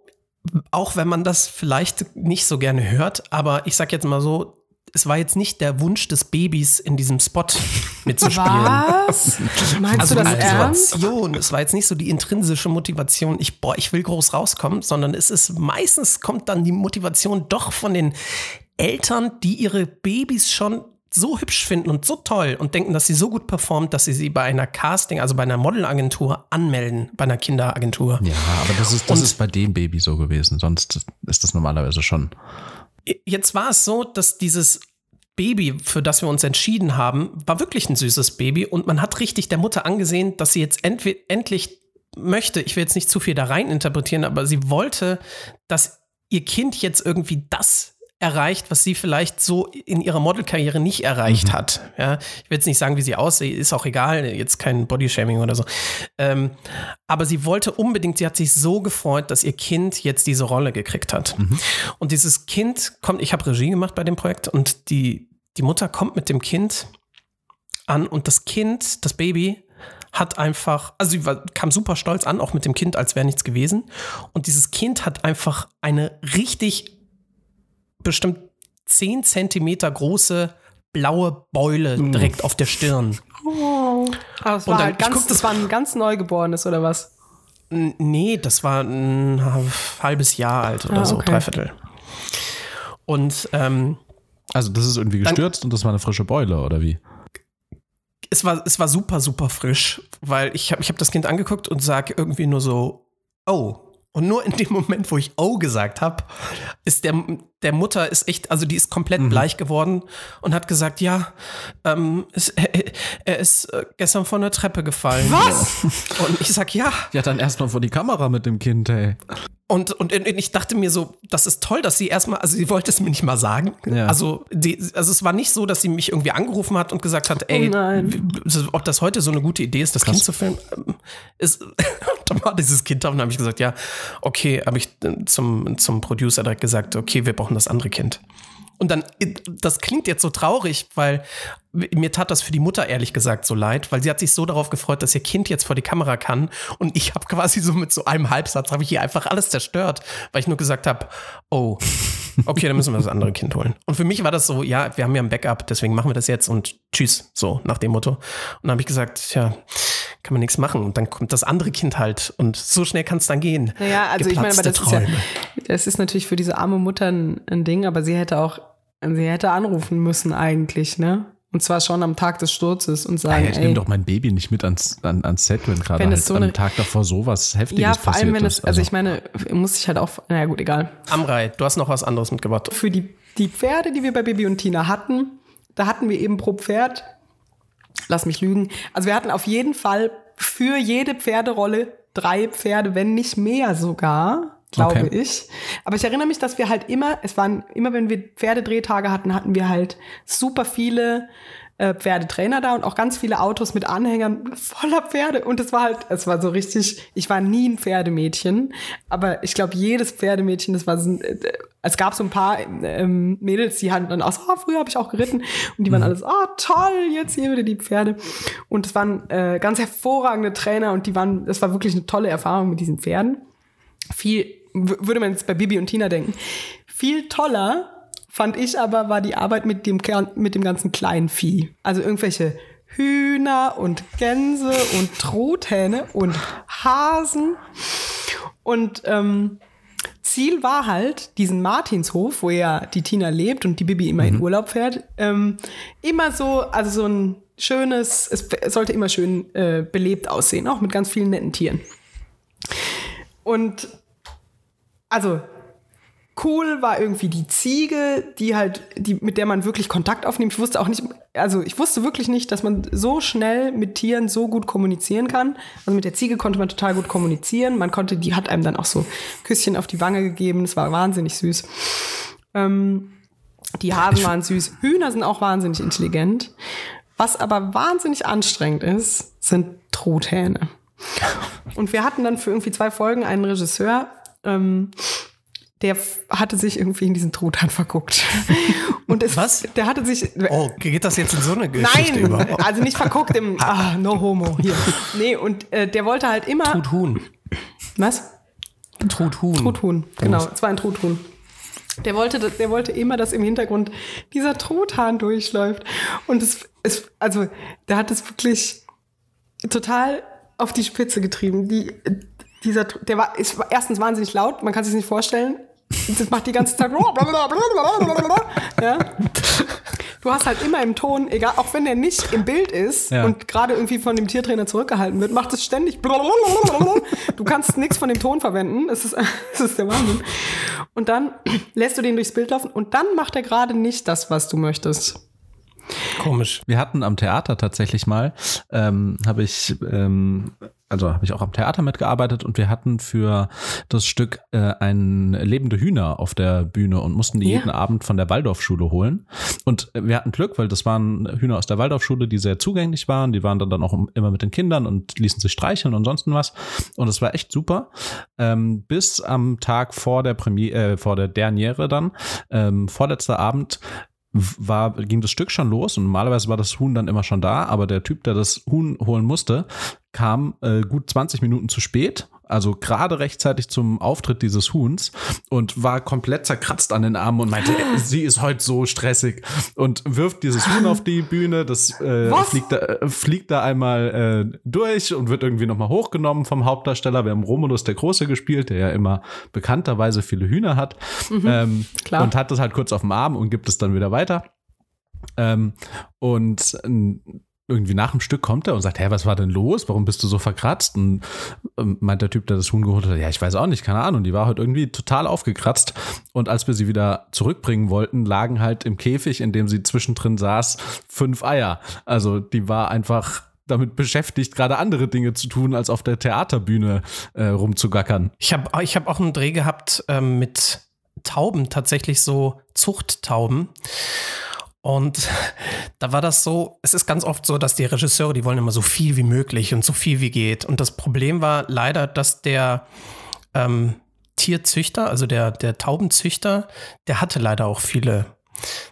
Speaker 3: auch wenn man das vielleicht nicht so gerne hört, aber ich sag jetzt mal so, es war jetzt nicht der Wunsch des Babys in diesem Spot mitzuspielen.
Speaker 1: Was? Meinst
Speaker 3: Also
Speaker 1: du
Speaker 3: die
Speaker 1: das ernst?
Speaker 3: Motivation, es war jetzt nicht so die intrinsische Motivation, ich, boah, ich will groß rauskommen, sondern es ist meistens kommt dann die Motivation doch von den Eltern, die ihre Babys schon so hübsch finden und so toll und denken, dass sie so gut performt, dass sie sie bei einer Casting, also bei einer Modelagentur anmelden, bei einer Kinderagentur.
Speaker 2: Ja, aber das ist, das
Speaker 3: Und-
Speaker 2: ist bei dem Baby so gewesen. Sonst ist das normalerweise schon.
Speaker 3: Jetzt war es so, dass dieses Baby, für das wir uns entschieden haben, war wirklich ein süßes Baby und man hat richtig der Mutter angesehen, dass sie jetzt endlich möchte, ich will jetzt nicht zu viel da rein interpretieren, aber sie wollte, dass ihr Kind jetzt irgendwie das erreicht, was sie vielleicht so in ihrer Modelkarriere nicht erreicht hat. Ja, ich will jetzt nicht sagen, wie sie aussieht, ist auch egal, jetzt kein Bodyshaming oder so. Ähm, aber sie wollte unbedingt, sie hat sich so gefreut, dass ihr Kind jetzt diese Rolle gekriegt hat. Und dieses Kind kommt, ich habe Regie gemacht bei dem Projekt und die, die Mutter kommt mit dem Kind an und das Kind, das Baby, hat einfach, also sie war, kam super stolz an, auch mit dem Kind, als wäre nichts gewesen. Und dieses Kind hat einfach eine richtig bestimmt 10 Zentimeter große blaue Beule direkt auf der Stirn.
Speaker 1: Aber es
Speaker 3: Und
Speaker 1: war
Speaker 3: dann-
Speaker 1: halt ganz,
Speaker 3: guck das-
Speaker 1: war ein ganz Neugeborenes oder was?
Speaker 3: Nee, das war ein halbes Jahr alt oder
Speaker 1: Ah,
Speaker 3: so,
Speaker 1: okay.
Speaker 3: dreiviertel. Und ähm,
Speaker 2: Also das ist irgendwie gestürzt und das war eine frische Beule, oder wie?
Speaker 3: es war, es war super, super frisch, weil ich habe ich hab das Kind angeguckt und sage irgendwie nur so, oh. Und nur in dem Moment, wo ich oh gesagt habe, ist der, der Mutter ist echt, also die ist komplett bleich geworden und hat gesagt, ja, ähm, es, er, er ist äh, gestern von der Treppe gefallen.
Speaker 1: Was?
Speaker 3: Und ich sag, ja.
Speaker 2: Ja, dann erstmal vor die Kamera mit dem Kind, ey.
Speaker 3: Und, und, und ich dachte mir so, das ist toll, dass sie erstmal, also sie wollte es mir nicht mal sagen.
Speaker 2: Ja.
Speaker 3: Also, die, also es war nicht so, dass sie mich irgendwie angerufen hat und gesagt hat, ey,
Speaker 1: nein.
Speaker 3: w- ob das heute so eine gute Idee ist, das Kind zu filmen. ähm, Ist, dann war dieses Kind da und dann habe ich gesagt, ja, okay, habe ich äh, zum, zum Producer direkt gesagt, okay, wir brauchen das andere Kind. Und dann, das klingt jetzt so traurig, weil mir tat das für die Mutter ehrlich gesagt so leid, weil sie hat sich so darauf gefreut, dass ihr Kind jetzt vor die Kamera kann. Und ich habe quasi so mit so einem Halbsatz, habe ich hier einfach alles zerstört, weil ich nur gesagt habe, oh, okay, dann müssen wir das andere Kind holen. Und für mich war das so, ja, wir haben ja ein Backup, deswegen machen wir das jetzt und tschüss, so nach dem Motto. Und dann habe ich gesagt, ja, kann man nichts machen. Und dann kommt das andere Kind halt und so schnell kann es dann gehen.
Speaker 1: Naja, also ich meine, aber das
Speaker 3: Geplatzte
Speaker 1: ist ja, das ist natürlich für diese arme Mutter ein, ein Ding, aber sie hätte auch, sie hätte anrufen müssen eigentlich, ne? Und zwar schon am Tag des Sturzes und sagen,
Speaker 2: Ey, ich
Speaker 1: ey,
Speaker 2: nehme doch mein Baby nicht mit ans, an, ans Set, wenn gerade
Speaker 1: Wenn es
Speaker 2: halt
Speaker 1: so
Speaker 2: am
Speaker 1: eine-
Speaker 2: Tag davor sowas Heftiges
Speaker 1: ja, vor allem
Speaker 2: passiert
Speaker 1: wenn es,
Speaker 2: ist.
Speaker 1: also ich meine, muss ich halt auch, naja gut, egal.
Speaker 3: Amrei, du hast noch was anderes mitgebracht.
Speaker 1: Für die, die Pferde, die wir bei Bibi und Tina hatten, da hatten wir eben pro Pferd, lass mich lügen, also wir hatten auf jeden Fall für jede Pferderolle drei Pferde, wenn nicht mehr sogar, glaube
Speaker 2: Okay.
Speaker 1: ich. Aber ich erinnere mich, dass wir halt immer, es waren immer, wenn wir Pferdedrehtage hatten, hatten wir halt super viele äh, Pferdetrainer da und auch ganz viele Autos mit Anhängern voller Pferde. Und es war halt, es war so richtig, ich war nie ein Pferdemädchen, aber ich glaube, jedes Pferdemädchen, das war so, äh, es gab so ein paar ähm, Mädels, die hatten dann auch so, ah, früher habe ich auch geritten und die waren alles, ah, toll, jetzt hier wieder die Pferde. Und es waren äh, ganz hervorragende Trainer und die waren, es war wirklich eine tolle Erfahrung mit diesen Pferden viel, würde man jetzt bei Bibi und Tina denken, viel toller fand ich aber, war die Arbeit mit dem, mit dem ganzen kleinen Vieh. Also irgendwelche Hühner und Gänse und Truthähne und Hasen. Und ähm, Ziel war halt, diesen Martinshof, wo ja die Tina lebt und die Bibi immer in Urlaub fährt, ähm, immer so, also so ein schönes, es sollte immer schön äh, belebt aussehen, auch mit ganz vielen netten Tieren. Und also cool war irgendwie die Ziege, die halt, die, mit der man wirklich Kontakt aufnimmt. Ich wusste auch nicht, also ich wusste wirklich nicht, dass man so schnell mit Tieren so gut kommunizieren kann. Also mit der Ziege konnte man total gut kommunizieren. Man konnte, die hat einem dann auch so Küsschen auf die Wange gegeben. Das war wahnsinnig süß. Ähm, die Hasen waren süß. Hühner sind auch wahnsinnig intelligent. Was aber wahnsinnig anstrengend ist, sind Truthähne. Und wir hatten dann für irgendwie zwei Folgen einen Regisseur, ähm, der hatte sich irgendwie in diesen Truthahn verguckt. Und es,
Speaker 3: Was?
Speaker 1: Der hatte sich.
Speaker 3: Oh, geht das jetzt in so eine Geschichte
Speaker 1: Nein,
Speaker 3: über?
Speaker 1: also nicht verguckt im ah, No Homo hier. Nee, und äh, der wollte halt immer.
Speaker 3: Truthuhn.
Speaker 1: Was?
Speaker 3: Truthuhn.
Speaker 1: Truthuhn, genau. Es war ein Truthuhn. Der wollte, der wollte immer, dass im Hintergrund dieser Truthahn durchläuft. Und es, es, also, der hat es wirklich total auf die Spitze getrieben. Die, dieser, der war, ist erstens wahnsinnig laut, man kann sich nicht vorstellen. Das macht die ganze Zeit. ja. Du hast halt immer im Ton, egal, auch wenn der nicht im Bild ist
Speaker 2: Ja.
Speaker 1: und gerade irgendwie von dem Tiertrainer zurückgehalten wird, macht es ständig. Du kannst nichts von dem Ton verwenden. Es ist, es ist der Wahnsinn. Und dann lässt du den durchs Bild laufen und dann macht er gerade nicht das, was du möchtest.
Speaker 3: Komisch.
Speaker 2: Wir hatten am Theater tatsächlich mal, ähm, habe ich, ähm, also habe ich auch am Theater mitgearbeitet und wir hatten für das Stück äh, ein lebende Hühner auf der Bühne und mussten die
Speaker 1: Ja.
Speaker 2: jeden Abend von der Waldorfschule holen. Und wir hatten Glück, weil das waren Hühner aus der Waldorfschule, die sehr zugänglich waren. Die waren dann, dann auch immer mit den Kindern und ließen sich streicheln und sonst was. Und es war echt super. Ähm, bis am Tag vor der Premiere, äh, vor der Derniere dann, ähm, vorletzter Abend, war, ging das Stück schon los und normalerweise war das Huhn dann immer schon da, aber der Typ, der das Huhn holen musste, kam äh, gut 20 Minuten zu spät, also gerade rechtzeitig zum Auftritt dieses Huhns und war komplett zerkratzt an den Armen und meinte, sie ist heute so stressig und wirft dieses Huhn auf die Bühne, das äh, fliegt, da, äh, fliegt da einmal äh, durch und wird irgendwie nochmal hochgenommen vom Hauptdarsteller. Wir haben Romulus der Große gespielt, der ja immer bekannterweise viele Hühner hat ähm,
Speaker 1: klar.
Speaker 2: und hat das halt kurz auf dem Arm und gibt es dann wieder weiter. Ähm, und ähm, irgendwie nach dem Stück kommt er und sagt, hä, was war denn los? Warum bist du so verkratzt? Und ähm, meint der Typ, der das Huhn geholt hat, ja, ich weiß auch nicht, keine Ahnung. Die war heute irgendwie total aufgekratzt. Und als wir sie wieder zurückbringen wollten, lagen halt im Käfig, in dem sie zwischendrin saß, fünf Eier. Also die war einfach damit beschäftigt, gerade andere Dinge zu tun, als auf der Theaterbühne äh, rumzugackern.
Speaker 3: Ich habe ich hab auch einen Dreh gehabt ähm, mit Tauben, tatsächlich so Zuchttauben. Und da war das so, es ist ganz oft so, dass die Regisseure, die wollen immer so viel wie möglich und so viel wie geht. Und das Problem war leider, dass der ähm, Tierzüchter, also der, der Taubenzüchter, der hatte leider auch viele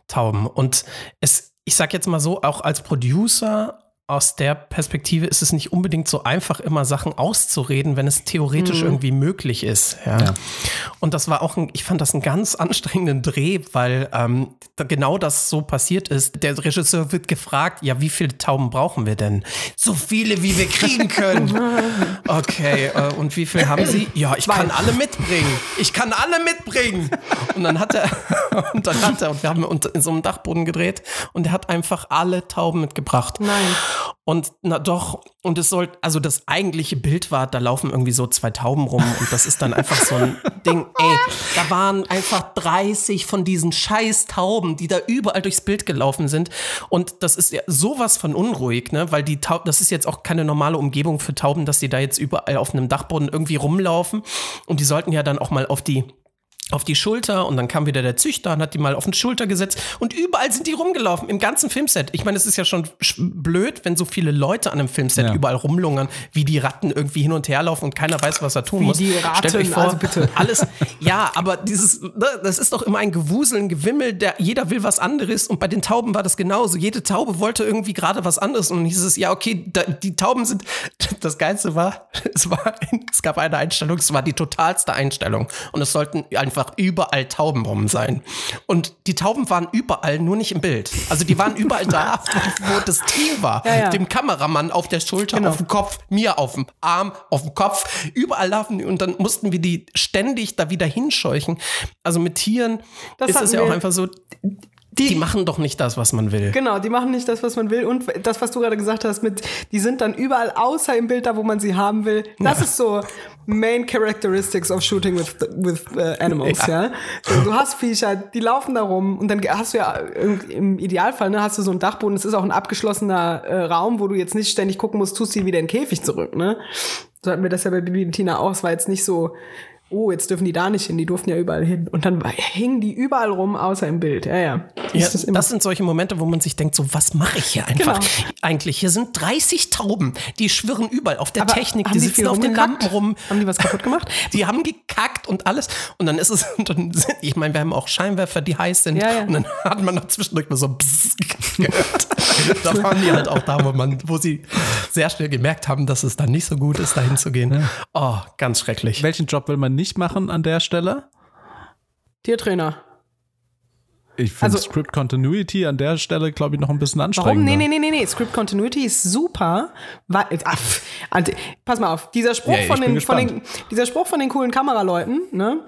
Speaker 3: Tauben. Und es, ich sag jetzt mal so, auch als Producer aus der Perspektive ist es nicht unbedingt so einfach, immer Sachen auszureden, wenn es theoretisch irgendwie möglich ist. Ja.
Speaker 2: Ja.
Speaker 3: Und das war auch ein, ich fand das einen ganz anstrengenden Dreh, weil ähm, genau das so passiert ist. Der Regisseur wird gefragt, ja, wie viele Tauben brauchen wir denn? So viele, wie wir kriegen können. Okay, äh, und wie viel haben Sie? Ja, ich kann alle mitbringen. Ich kann alle mitbringen. Und dann hat er, und dann hat er, und wir haben in so einem Dachboden gedreht und er hat einfach alle Tauben mitgebracht.
Speaker 1: Nein.
Speaker 3: Und na doch, und es soll, also das eigentliche Bild war, da laufen irgendwie so zwei Tauben rum und das ist dann einfach so ein Ding, ey, da waren einfach 30 von diesen scheiß Tauben, die da überall durchs Bild gelaufen sind. Und das ist ja sowas von unruhig, ne? Weil die Tauben, das ist jetzt auch keine normale Umgebung für Tauben, dass die da jetzt überall auf einem Dachboden irgendwie rumlaufen. Und die sollten ja dann auch mal auf die auf die Schulter und dann kam wieder der Züchter und hat die mal auf die Schulter gesetzt und überall sind die rumgelaufen, im ganzen Filmset. Ich meine, es ist ja schon sch- blöd, wenn so viele Leute an einem Filmset
Speaker 2: Ja.
Speaker 3: überall rumlungern, wie die Ratten irgendwie hin und her laufen und keiner weiß, was er tun
Speaker 1: Wie
Speaker 3: muss.
Speaker 1: die
Speaker 3: Stellt euch
Speaker 1: Ratten,
Speaker 3: vor,
Speaker 1: also bitte.
Speaker 3: alles, ja, aber dieses, ne, das ist doch immer ein Gewusel, ein Gewimmel, der, jeder will was anderes und bei den Tauben war das genauso. Jede Taube wollte irgendwie gerade was anderes und dann hieß es, ja, okay, da, die Tauben sind, das Geilste war, es war, es gab eine Einstellung, es war die totalste Einstellung und es sollten einfach einfach überall Tauben rum sein. Und die Tauben waren überall, nur nicht im Bild. Also die waren überall da, wo das Tier war.
Speaker 1: Ja, ja.
Speaker 3: Dem Kameramann auf der Schulter,
Speaker 1: Genau.
Speaker 3: auf dem Kopf, mir auf dem Arm, auf dem Kopf. Überall laufen die und dann mussten wir die ständig da wieder hinscheuchen. Also mit Tieren
Speaker 1: Das
Speaker 3: ist es ja auch einfach so, die, machen doch nicht das, was man will.
Speaker 1: Genau, die machen nicht das, was man will. Und das, was du gerade gesagt hast, mit, die sind dann überall außer im Bild da, wo man sie haben will. Das ist so Main Characteristics of Shooting with, with uh, Animals, ja. So, du hast Viecher, die laufen da rum und dann hast du ja im- Idealfall, ne, hast du so einen Dachboden, es ist auch ein abgeschlossener äh, Raum, wo du jetzt nicht ständig gucken musst, tust sie wieder in den Käfig zurück, ne. So hatten wir das ja bei Bibi und Tina auch. Es war jetzt nicht so, oh, jetzt dürfen die da nicht hin, die durften ja überall hin. Und dann hingen die überall rum, außer im Bild. Ja, ja.
Speaker 3: Ja, das,
Speaker 1: immer-
Speaker 3: sind solche Momente, wo man sich denkt, so was mache ich hier einfach?
Speaker 1: Genau.
Speaker 3: Eigentlich, hier sind 30 Tauben, die schwirren überall auf der
Speaker 1: Aber
Speaker 3: Technik, die sitzen auf den? Lampen rum.
Speaker 1: Haben die was kaputt gemacht?
Speaker 3: Die haben gekackt und alles. Und dann ist es, und dann, sind- ich meine, wir haben auch Scheinwerfer, die heiß sind.
Speaker 1: Ja, ja.
Speaker 3: Und dann hat man noch zwischendurch mal so gehört. da waren die halt auch da, wo, man, wo sie sehr schnell gemerkt haben, dass es dann nicht so gut ist, dahin zu gehen. Oh, ganz schrecklich.
Speaker 2: Welchen Job will man nicht machen an der Stelle?
Speaker 1: Tiertrainer.
Speaker 2: Ich finde
Speaker 1: Also-
Speaker 2: Script Continuity an der Stelle, glaube ich, noch ein bisschen anstrengender.
Speaker 1: Warum? Nee, nee, nee, nee, nee. Script Continuity ist super. Weil, ah, pff, Ante- pass mal auf, dieser Spruch,
Speaker 2: Ja, ich
Speaker 1: von, den, von den, dieser Spruch von den coolen Kameraleuten, ne?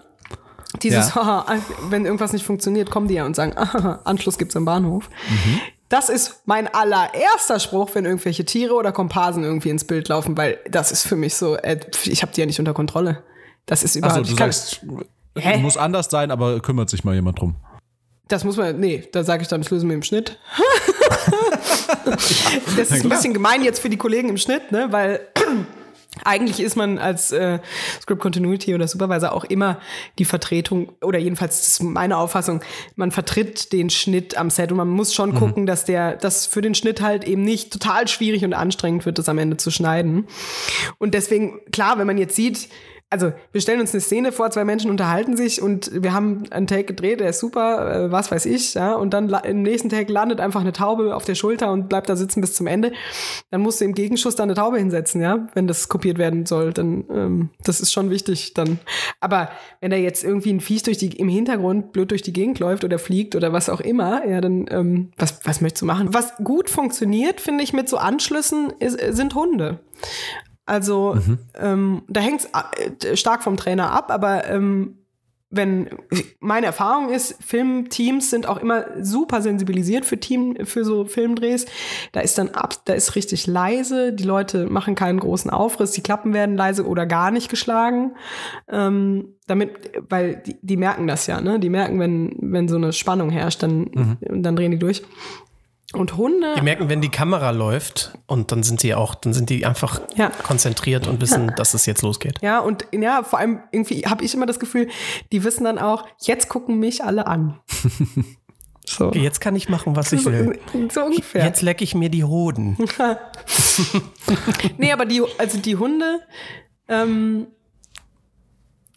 Speaker 1: Dieses, haha, wenn irgendwas nicht funktioniert, kommen die ja und sagen, ah, Anschluss gibt's am Bahnhof.
Speaker 2: Mhm.
Speaker 1: Das ist mein allererster Spruch, wenn irgendwelche Tiere oder Komparsen irgendwie ins Bild laufen, weil das ist für mich so, äh, ich habe die ja nicht unter Kontrolle. Das ist überhaupt
Speaker 2: Also du
Speaker 1: ich kann-
Speaker 2: sagst,
Speaker 1: Hä?
Speaker 2: muss anders sein, aber kümmert sich mal jemand drum.
Speaker 1: Das muss man, nee, da sage ich dann, das lösen wir im Schnitt. das ist ein bisschen gemein jetzt für die Kollegen im Schnitt, ne, weil eigentlich ist man als äh, Script Continuity oder Supervisor auch immer die Vertretung, oder jedenfalls das ist meine Auffassung, man vertritt den Schnitt am Set und man muss schon gucken, dass der, dass für den Schnitt halt eben nicht total schwierig und anstrengend wird, das am Ende zu schneiden. Und deswegen, klar, wenn man jetzt sieht, also wir stellen uns eine Szene vor, zwei Menschen unterhalten sich und wir haben einen Take gedreht, der ist super, äh, was weiß ich, ja, und dann im nächsten Take landet einfach eine Taube auf der Schulter und bleibt da sitzen bis zum Ende. Dann musst du im Gegenschuss da eine Taube hinsetzen, ja, wenn das kopiert werden soll, dann ähm, das ist schon wichtig dann. Aber wenn da jetzt irgendwie ein Viech durch die im Hintergrund blöd durch die Gegend läuft oder fliegt oder was auch immer, ja, dann ähm, was was möchtest du machen? Was gut funktioniert, finde ich, mit so Anschlüssen ist, sind Hunde. Also ähm, da hängt es stark vom Trainer ab, aber ähm, wenn meine Erfahrung ist, Filmteams sind auch immer super sensibilisiert für Team für so Filmdrehs. Da ist dann ab, da ist richtig leise, die Leute machen keinen großen Aufriss, die Klappen werden leise oder gar nicht geschlagen. Ähm, damit, weil die, die merken das ja, ne? Die merken, wenn, wenn so eine Spannung herrscht, dann, dann drehen die durch. Und Hunde.
Speaker 3: Die merken, wenn die Kamera läuft und dann sind sie auch, dann sind die einfach
Speaker 1: Ja.
Speaker 3: konzentriert und wissen, dass es jetzt losgeht.
Speaker 1: Ja, und ja, vor allem irgendwie habe ich immer das Gefühl, die wissen dann auch, jetzt gucken mich alle an. So.
Speaker 3: Okay, jetzt kann ich machen, was ich will.
Speaker 1: So ungefähr.
Speaker 3: Jetzt lecke ich mir die Hoden.
Speaker 1: Nee, aber die, also die Hunde, ähm,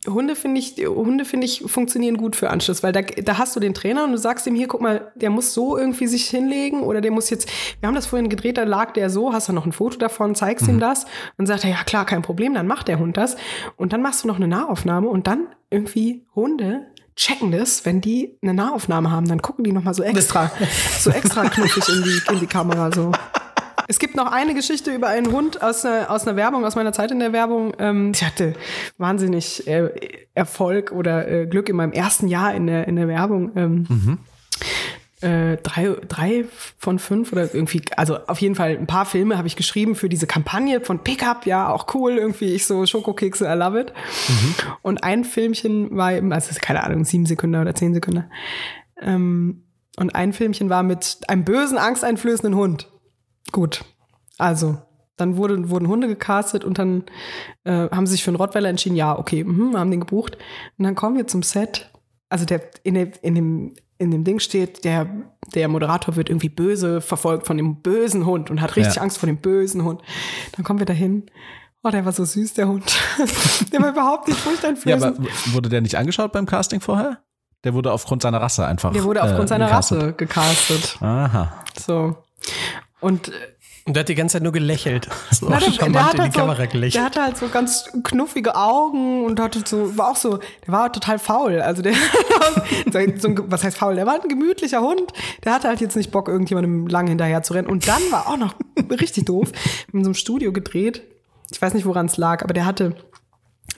Speaker 1: Hunde finde ich, Hunde finde ich funktionieren gut für Anschluss, weil da, da hast du den Trainer und du sagst ihm hier, guck mal, der muss so irgendwie sich hinlegen oder der muss jetzt, wir haben das vorhin gedreht, da lag der so, hast du noch ein Foto davon, zeigst ihm das und sagt er, ja klar, kein Problem, dann macht der Hund das und dann machst du noch eine Nahaufnahme und dann irgendwie Hunde checken das, wenn die eine Nahaufnahme haben, dann gucken die noch mal so extra, so extra knuffig in die, in die Kamera so. Es gibt noch eine Geschichte über einen Hund aus einer, aus einer Werbung, aus meiner Zeit in der Werbung. Ähm, ich hatte wahnsinnig äh, Erfolg oder äh, Glück in meinem ersten Jahr in der, in der Werbung. Ähm, äh, drei, drei von fünf oder irgendwie, also auf jeden Fall ein paar Filme habe ich geschrieben für diese Kampagne von Pickup, ja, auch cool, irgendwie ich so Schokokekse, I love it. Und ein Filmchen war eben, also keine Ahnung, sieben Sekunden oder zehn Sekunden. Ähm, und ein Filmchen war mit einem bösen, angsteinflößenden Hund. Gut. Also, dann wurde, wurden Hunde gecastet und dann äh, haben sie sich für einen Rottweiler entschieden, ja, okay, mhm, haben den gebucht. Und dann kommen wir zum Set. Also der, in, dem, in, dem, in dem Ding steht, der, der Moderator wird irgendwie böse verfolgt von dem bösen Hund und hat richtig
Speaker 2: Ja.
Speaker 1: Angst vor dem bösen Hund. Dann kommen wir dahin. Oh, der war so süß, der Hund. der war überhaupt nicht
Speaker 2: Ja,
Speaker 1: furchteinflößend.
Speaker 2: aber wurde der nicht angeschaut beim Casting vorher? Der wurde aufgrund seiner Rasse einfach.
Speaker 1: der wurde aufgrund
Speaker 2: äh,
Speaker 1: seiner
Speaker 2: gecastet.
Speaker 1: Rasse gecastet.
Speaker 2: Aha.
Speaker 1: So. Und äh,
Speaker 3: Und der hat die ganze Zeit nur gelächelt. So
Speaker 1: Na, der, der, hat
Speaker 3: in die
Speaker 1: halt so,
Speaker 3: Kamera gelächelt.
Speaker 1: der hatte halt so ganz knuffige Augen und hatte so, war auch so, der war total faul. Also der, so ein, was heißt faul? Der war ein gemütlicher Hund. Der hatte halt jetzt nicht Bock, irgendjemandem lange hinterher zu rennen. Und dann war auch noch richtig doof, in so einem Studio gedreht. Ich weiß nicht, woran es lag, aber der hatte,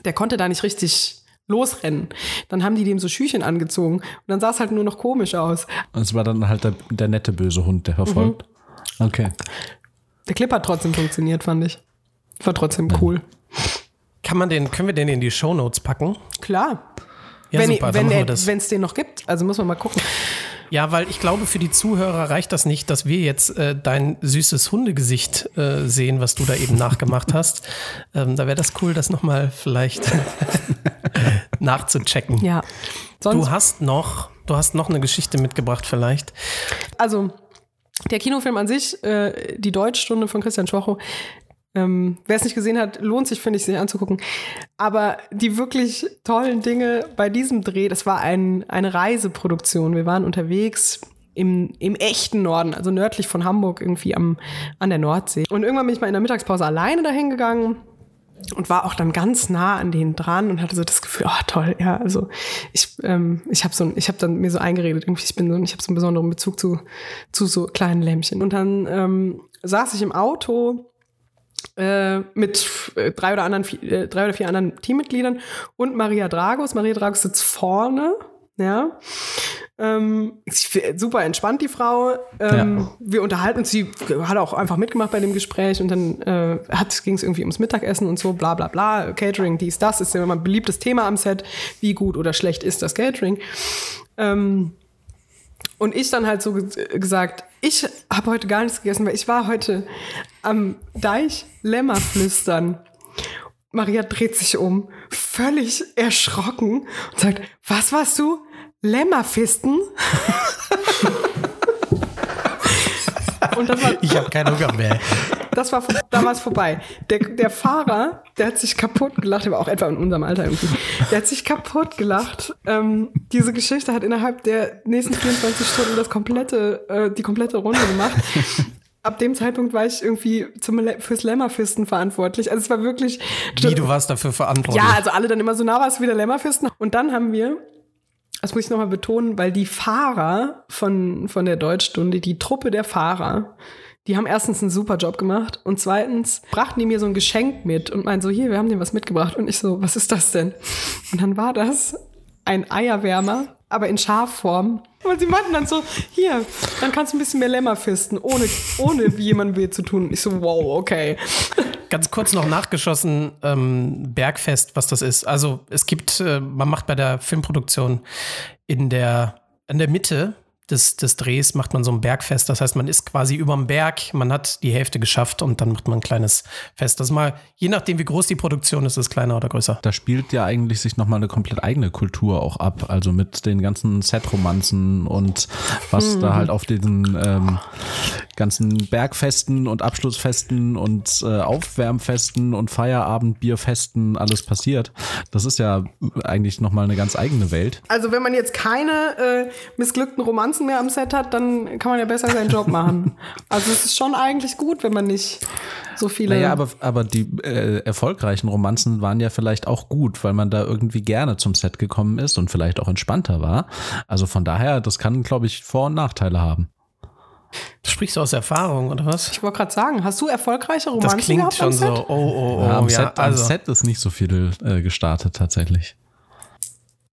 Speaker 1: der konnte da nicht richtig losrennen. Dann haben die dem so Schüchen angezogen und dann sah es halt nur noch komisch aus.
Speaker 2: Und es war dann halt der, der nette böse Hund, der verfolgt.
Speaker 1: Mhm.
Speaker 2: Okay.
Speaker 1: Der Clip hat trotzdem funktioniert, fand ich. War trotzdem cool.
Speaker 3: Kann man den, können wir den in die Shownotes packen?
Speaker 1: Klar.
Speaker 3: Ja,
Speaker 1: wenn
Speaker 3: super, dann
Speaker 1: wenn
Speaker 3: machen wir
Speaker 1: er-
Speaker 3: das.
Speaker 1: wenn es den noch gibt. Also muss man mal gucken.
Speaker 3: Ja, weil ich glaube, für die Zuhörer reicht das nicht, dass wir jetzt äh, dein süßes Hundegesicht äh, sehen, was du da eben nachgemacht hast. Ähm, da wäre das cool, das nochmal vielleicht nachzuchecken.
Speaker 1: Ja. Sonst,
Speaker 3: Du hast noch, du hast noch eine Geschichte mitgebracht vielleicht.
Speaker 1: also der Kinofilm an sich, äh, die Deutschstunde von Christian Schwocho, ähm, wer es nicht gesehen hat, lohnt sich, finde ich, sich anzugucken. Aber die wirklich tollen Dinge bei diesem Dreh, das war ein, eine Reiseproduktion. Wir waren unterwegs im, im echten Norden, also nördlich von Hamburg, irgendwie am, an der Nordsee. Und irgendwann bin ich mal in der Mittagspause alleine dahin gegangen und war auch dann ganz nah an denen dran und hatte so das Gefühl, oh toll, ja, also ich, ähm, ich habe so, ich habe dann mir so eingeredet, irgendwie ich bin so, ich habe so einen besonderen Bezug zu zu so kleinen Lämmchen. Und dann ähm, saß ich im Auto äh, mit äh, drei oder anderen, äh, drei oder vier anderen Teammitgliedern und Maria Dragos. Maria Dragos sitzt vorne, ja. Ähm, super entspannt, die Frau. Ähm,
Speaker 2: Ja.
Speaker 1: Wir unterhalten uns. Sie hat auch einfach mitgemacht bei dem Gespräch und dann äh, ging es irgendwie ums Mittagessen und so, bla bla bla. Catering, dies, das ist ja immer ein beliebtes Thema am Set. Wie gut oder schlecht ist das Catering? Ähm, und ich dann halt so ge- gesagt, ich habe heute gar nichts gegessen, weil ich war heute am Deich Lämmer flüstern. Maria dreht sich um, völlig erschrocken und sagt, was warst du? Lämmerfisten? und das war,
Speaker 3: Ich habe keinen Hunger mehr.
Speaker 1: das war vor- damals vorbei. Der, der Fahrer, der hat sich kaputt gelacht, der war auch etwa in unserem Alter irgendwie. Der hat sich kaputt gelacht. Ähm, diese Geschichte hat innerhalb der nächsten 24 Stunden das komplette, äh, die komplette Runde gemacht. Ab dem Zeitpunkt war ich irgendwie zum, Le- fürs Lämmerfisten verantwortlich. Also es war wirklich.
Speaker 3: Wie, du warst dafür verantwortlich.
Speaker 1: Ja, also alle dann immer so, na, warst du wieder Lämmerfisten? Und dann haben wir, das muss ich nochmal betonen, weil die Fahrer von, von der Deutschstunde, die Truppe der Fahrer, die haben erstens einen super Job gemacht und zweitens brachten die mir so ein Geschenk mit und meinten so, hier, wir haben dir was mitgebracht. Und ich so, was ist das denn? Und dann war das ein Eierwärmer, aber in Schafform. Und sie meinten dann so, hier, dann kannst du ein bisschen mehr Lämmerfisten, ohne, ohne jemandem weh zu tun. Und ich so, wow, okay.
Speaker 3: Ganz kurz noch nachgeschossen, ähm, Bergfest, was das ist. Also es gibt, äh, man macht bei der Filmproduktion in der, in der Mitte des, des Drehs macht man so ein Bergfest. Das heißt, man ist quasi überm Berg, man hat die Hälfte geschafft und dann macht man ein kleines Fest. Das ist mal, je nachdem, wie groß die Produktion ist, ist es kleiner oder größer.
Speaker 2: Da spielt ja eigentlich sich nochmal eine komplett eigene Kultur auch ab. Also mit den ganzen Set-Romanzen und was da halt auf diesen ähm, ganzen Bergfesten und Abschlussfesten und äh, Aufwärmfesten und Feierabendbierfesten alles passiert. Das ist ja eigentlich nochmal eine ganz eigene Welt.
Speaker 1: Also wenn man jetzt keine äh, missglückten Romanzen mehr am Set hat, dann kann man ja besser seinen Job machen. Also es ist schon eigentlich gut, wenn man nicht so viele.
Speaker 2: Naja, aber, aber die äh, erfolgreichen Romanzen waren ja vielleicht auch gut, weil man da irgendwie gerne zum Set gekommen ist und vielleicht auch entspannter war. Also von daher, das kann, glaube ich, Vor- und Nachteile haben.
Speaker 3: Sprichst du aus Erfahrung oder was?
Speaker 1: ich wollte gerade sagen, hast du erfolgreiche Romanzen
Speaker 3: Das klingt
Speaker 1: gehabt
Speaker 3: schon
Speaker 1: am Set?
Speaker 3: so, oh, oh, oh,
Speaker 2: am,
Speaker 3: ja,
Speaker 2: Set, am
Speaker 3: also.
Speaker 2: Set ist nicht so viel äh, gestartet tatsächlich.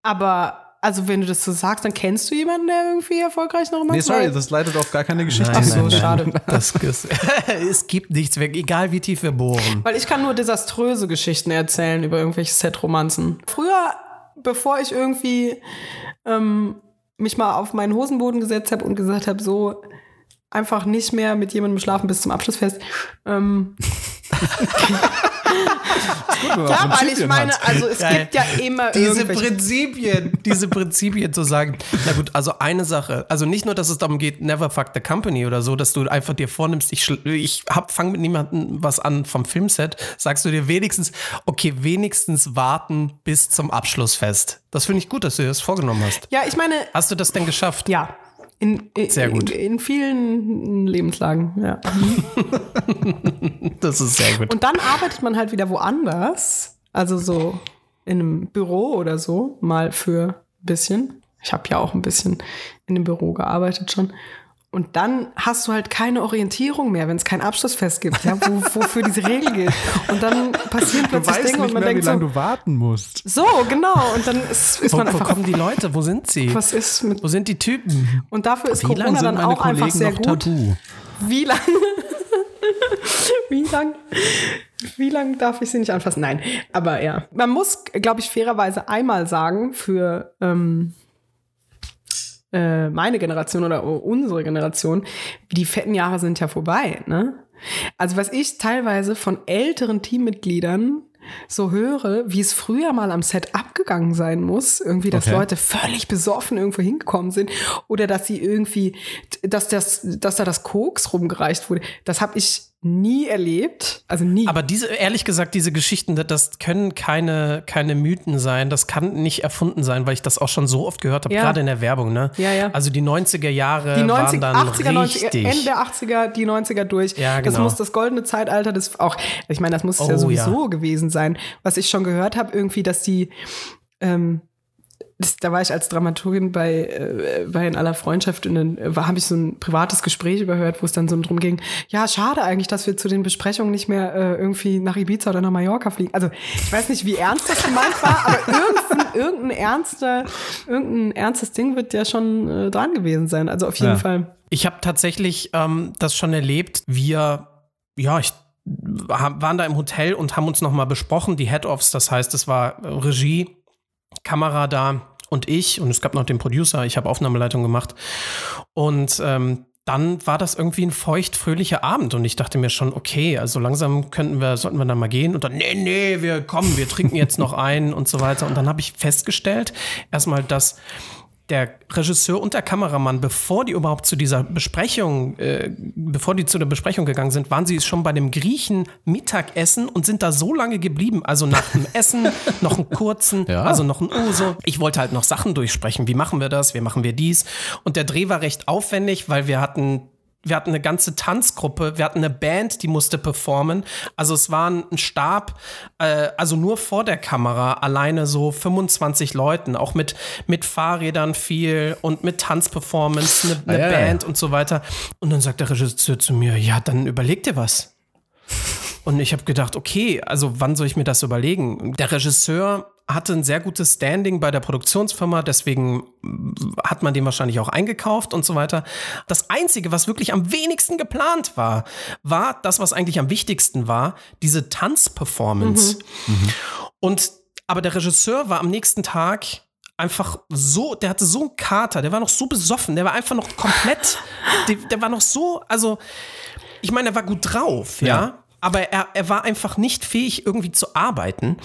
Speaker 1: Aber also wenn du das so sagst, dann kennst du jemanden, der irgendwie erfolgreich eine Romanze
Speaker 2: Nee, sorry,
Speaker 1: hat?
Speaker 2: das leitet auf gar keine Geschichte.
Speaker 1: Ach so,
Speaker 2: ein.
Speaker 1: schade.
Speaker 3: Das, ist- es gibt nichts weg, egal wie tief wir bohren.
Speaker 1: Weil ich kann nur desaströse Geschichten erzählen über irgendwelche Set-Romanzen. Früher, bevor ich irgendwie ähm, mich mal auf meinen Hosenboden gesetzt habe und gesagt habe, so einfach nicht mehr mit jemandem schlafen bis zum Abschlussfest. Ähm, ja, weil ich meine, also es
Speaker 3: Geil.
Speaker 1: gibt ja immer
Speaker 3: Diese
Speaker 1: irgendwelche
Speaker 3: Prinzipien, diese Prinzipien zu sagen. Na gut, also eine Sache. Also nicht nur, dass es darum geht, never fuck the company oder so, dass du einfach dir vornimmst, ich, ich hab, fang mit niemandem was an vom Filmset, sagst du dir wenigstens, okay, wenigstens warten bis zum Abschlussfest. Das finde ich gut, dass du dir das vorgenommen hast.
Speaker 1: Ja, ich meine,
Speaker 3: Hast du das denn geschafft?
Speaker 1: ja. In, in,
Speaker 3: Sehr gut.
Speaker 1: In, in vielen Lebenslagen, ja.
Speaker 3: Das ist sehr gut.
Speaker 1: Und dann arbeitet man halt wieder woanders. Also so in einem Büro oder so, mal für ein bisschen. Ich habe ja auch ein bisschen in dem Büro gearbeitet schon. Und dann hast du halt keine Orientierung mehr, wenn es kein Abschlussfest gibt, ja, wo, wofür diese Regel gilt. Und dann passieren
Speaker 2: Du
Speaker 1: plötzlich
Speaker 2: weißt
Speaker 1: Dinge
Speaker 2: nicht
Speaker 1: und man
Speaker 2: mehr, wie
Speaker 1: denkt
Speaker 2: lange
Speaker 1: so,
Speaker 2: du warten musst.
Speaker 1: so, genau. Und dann ist, ist
Speaker 3: Wo,
Speaker 1: man
Speaker 3: wo
Speaker 1: einfach,
Speaker 3: kommen die Leute? Wo sind sie?
Speaker 1: was ist mit.
Speaker 3: Wo sind die Typen?
Speaker 1: Und dafür ist
Speaker 2: Wie lange
Speaker 1: Corona dann auch einfach
Speaker 2: Kollegen
Speaker 1: sehr
Speaker 2: noch
Speaker 1: gut.
Speaker 2: tabu?
Speaker 1: Wie lang? wie lang? Wie lang darf ich sie nicht anfassen? Nein, aber ja. Man muss, glaube ich, fairerweise einmal sagen, für ähm, äh, meine Generation oder unsere Generation, die fetten Jahre sind ja vorbei, ne? Also was ich teilweise von älteren Teammitgliedern so höre, wie es früher mal am Set abgegangen sein muss, irgendwie, dass
Speaker 2: Okay.
Speaker 1: Leute völlig besoffen irgendwo hingekommen sind oder dass sie irgendwie, dass das, dass da das Koks rumgereicht wurde, das habe ich nie erlebt, also nie.
Speaker 3: Aber diese, ehrlich gesagt, diese Geschichten, das- das können keine, keine Mythen sein. Das kann nicht erfunden sein, weil ich das auch schon so oft gehört habe,
Speaker 1: Ja.
Speaker 3: gerade in der Werbung, ne?
Speaker 1: Ja, ja.
Speaker 3: Also die 90er Jahre
Speaker 1: die 90,
Speaker 3: waren dann
Speaker 1: 80er, 90er,
Speaker 3: richtig.
Speaker 1: Ende der 80er, die 90er durch.
Speaker 3: Ja,
Speaker 1: Das
Speaker 3: genau.
Speaker 1: muss das goldene Zeitalter des auch, ich meine, das muss es ja
Speaker 3: Oh,
Speaker 1: sowieso gewesen sein. Was ich schon gehört habe, irgendwie, dass die, ähm, das, da war ich als Dramaturgin bei, äh, bei in aller Freundschaft und dann äh, habe ich so ein privates Gespräch überhört, wo es dann so drum ging, ja, schade eigentlich, dass wir zu den Besprechungen nicht mehr äh, irgendwie nach Ibiza oder nach Mallorca fliegen. Also ich weiß nicht, wie ernst das gemeint war, aber irgendein, irgendein, ernster, irgendein ernstes Ding wird ja schon äh, dran gewesen sein. Also auf jeden
Speaker 2: Ja.
Speaker 1: Fall.
Speaker 3: Ich habe tatsächlich ähm, das schon erlebt. Wir, ja, ich waren da im Hotel und haben uns nochmal besprochen, die Head-Offs, das heißt, es war Regie, Kamera da und ich und es gab noch den Producer, ich habe Aufnahmeleitung gemacht und ähm, dann war das irgendwie ein feucht fröhlicher Abend und ich dachte mir schon, okay, also langsam könnten wir, sollten wir dann mal gehen und dann, nee, nee, wir kommen, wir trinken jetzt noch ein und so weiter. Und dann habe ich festgestellt, erstmal, dass der Regisseur und der Kameramann, bevor die überhaupt zu dieser Besprechung, äh, bevor die zu der Besprechung gegangen sind, waren sie schon bei dem Griechen Mittagessen und sind da so lange geblieben. Also nach dem Essen noch einen kurzen,
Speaker 2: Ja.
Speaker 3: also noch ein Uso. Ich wollte halt noch Sachen durchsprechen. Wie machen wir das? Wie machen wir dies? Und der Dreh war recht aufwendig, weil wir hatten wir hatten eine ganze Tanzgruppe, wir hatten eine Band, die musste performen. Also es war ein Stab, äh, also nur vor der Kamera alleine so 25 Leuten, auch mit, mit Fahrrädern viel und mit Tanzperformance, eine, eine
Speaker 2: Ah, ja, ja.
Speaker 3: Band und so weiter. Und dann sagt der Regisseur zu mir, ja, dann überleg dir was. Und ich habe gedacht, okay, also wann soll ich mir das überlegen? Der Regisseur hatte ein sehr gutes Standing bei der Produktionsfirma, deswegen hat man den wahrscheinlich auch eingekauft und so weiter. Das Einzige, was wirklich am wenigsten geplant war, war das, was eigentlich am wichtigsten war, diese Tanzperformance. Und aber der Regisseur war am nächsten Tag einfach so, der hatte so einen Kater, der war noch so besoffen, der war einfach noch komplett, der, der war noch so, also ich meine, er war gut drauf, ja,
Speaker 2: Ja.
Speaker 3: aber er, er war einfach nicht fähig, irgendwie zu arbeiten.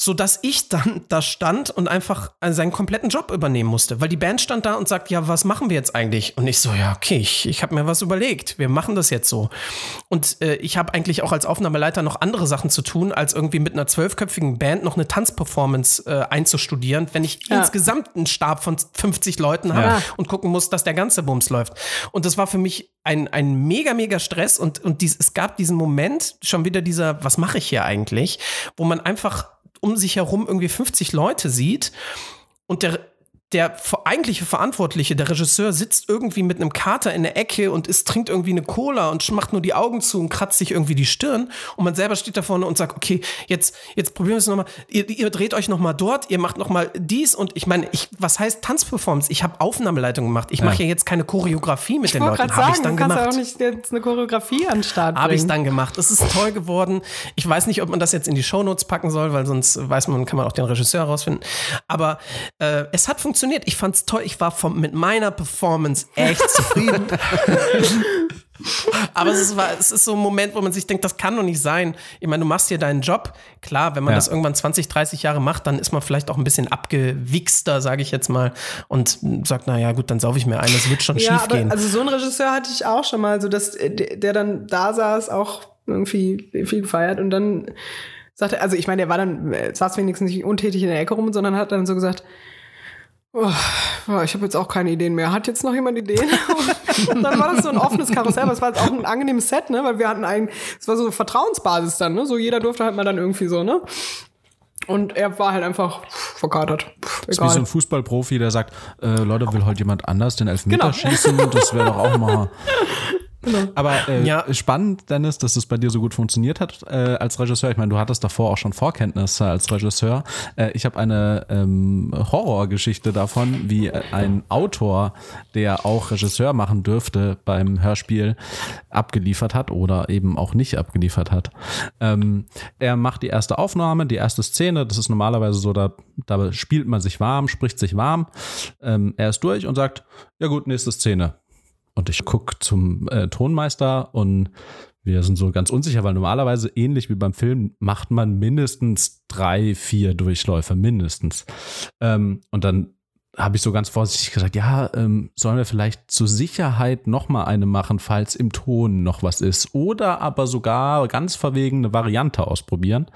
Speaker 3: So dass ich dann da stand und einfach äh, seinen kompletten Job übernehmen musste. Weil die Band stand da und sagt, ja, was machen wir jetzt eigentlich? Und ich so, ja, okay, ich, ich habe mir was überlegt. Wir machen das jetzt so. Und äh, ich habe eigentlich auch als Aufnahmeleiter noch andere Sachen zu tun, als irgendwie mit einer zwölfköpfigen Band noch eine Tanzperformance äh, einzustudieren, wenn ich
Speaker 1: Ja.
Speaker 3: insgesamt einen Stab von 50 Leuten habe
Speaker 1: Ja.
Speaker 3: und gucken muss, dass der ganze Bums läuft. Und das war für mich ein, ein mega, mega Stress. Und, und dies, es gab diesen Moment, schon wieder dieser, was mache ich hier eigentlich, wo man einfach um sich herum irgendwie 50 Leute sieht und der der eigentliche Verantwortliche, der Regisseur, sitzt irgendwie mit einem Kater in der Ecke und ist, trinkt irgendwie eine Cola und macht nur die Augen zu und kratzt sich irgendwie die Stirn. Und man selber steht da vorne und sagt, okay, jetzt, jetzt probieren wir es nochmal. Ihr, ihr dreht euch nochmal dort, ihr macht nochmal dies. Und ich meine, ich, was heißt Tanzperformance? Ich habe Aufnahmeleitung gemacht. Ich mache ja jetzt keine Choreografie mit
Speaker 1: Ich
Speaker 3: den Leuten. Habe ich dann
Speaker 1: du kannst ja
Speaker 3: gemacht.
Speaker 1: auch nicht jetzt eine Choreografie an den Start
Speaker 3: Habe ich dann gemacht. Es ist toll geworden. Ich weiß nicht, ob man das jetzt in die Shownotes packen soll, weil sonst weiß man, kann man auch den Regisseur herausfinden. Aber äh, es hat funktioniert. Ich fand es toll. Ich war vom, mit meiner Performance echt zufrieden. Aber es ist, war, es ist so ein Moment, wo man sich denkt, das kann doch nicht sein. Ich meine, du machst hier deinen Job. Klar, wenn man
Speaker 2: Ja.
Speaker 3: das irgendwann 20, 30 Jahre macht, dann ist man vielleicht auch ein bisschen abgewichster, sage ich jetzt mal, und sagt, naja, gut, dann saufe ich mir ein, das wird schon
Speaker 1: Ja,
Speaker 3: schief
Speaker 1: aber
Speaker 3: gehen.
Speaker 1: also so einen Regisseur hatte ich auch schon mal, so dass äh, der der dann da saß, auch irgendwie viel gefeiert und dann sagte, also ich meine, der war dann, äh, saß wenigstens nicht untätig in der Ecke rum, sondern hat dann so gesagt, Oh, ich habe jetzt auch keine Ideen mehr. Hat jetzt noch jemand Ideen? Und dann war das so ein offenes Karussell, aber es war jetzt auch ein angenehmes Set, ne? Weil wir hatten ein, es war so eine Vertrauensbasis dann, ne? So jeder durfte halt mal dann irgendwie so, ne? Und er war halt einfach verkatert. Pff,
Speaker 2: Das ist wie so ein Fußballprofi, der sagt, äh, Leute, will heute jemand anders den Elfmeter
Speaker 1: Genau.
Speaker 2: schießen? Das wäre doch auch mal. Aber äh,
Speaker 3: Ja.
Speaker 2: spannend, Dennis, dass es bei dir so gut funktioniert hat äh, als Regisseur. Ich meine, du hattest davor auch schon Vorkenntnisse als Regisseur. Äh, ich habe eine ähm, Horrorgeschichte davon, wie äh, ein Autor, der auch Regisseur machen dürfte beim Hörspiel, abgeliefert hat oder eben auch nicht abgeliefert hat. Ähm, er macht die erste Aufnahme, die erste Szene. Das ist normalerweise so, da, da spielt man sich warm, spricht sich warm. Ähm, er ist durch und sagt, ja gut, nächste Szene. Und ich gucke zum äh, Tonmeister und wir sind so ganz unsicher, weil normalerweise ähnlich wie beim Film macht man mindestens drei, vier Durchläufe, mindestens. Ähm, und dann habe ich so ganz vorsichtig gesagt, ja, ähm, sollen wir vielleicht zur Sicherheit noch mal eine machen, falls im Ton noch was ist. Oder aber sogar ganz verwegen eine Variante ausprobieren.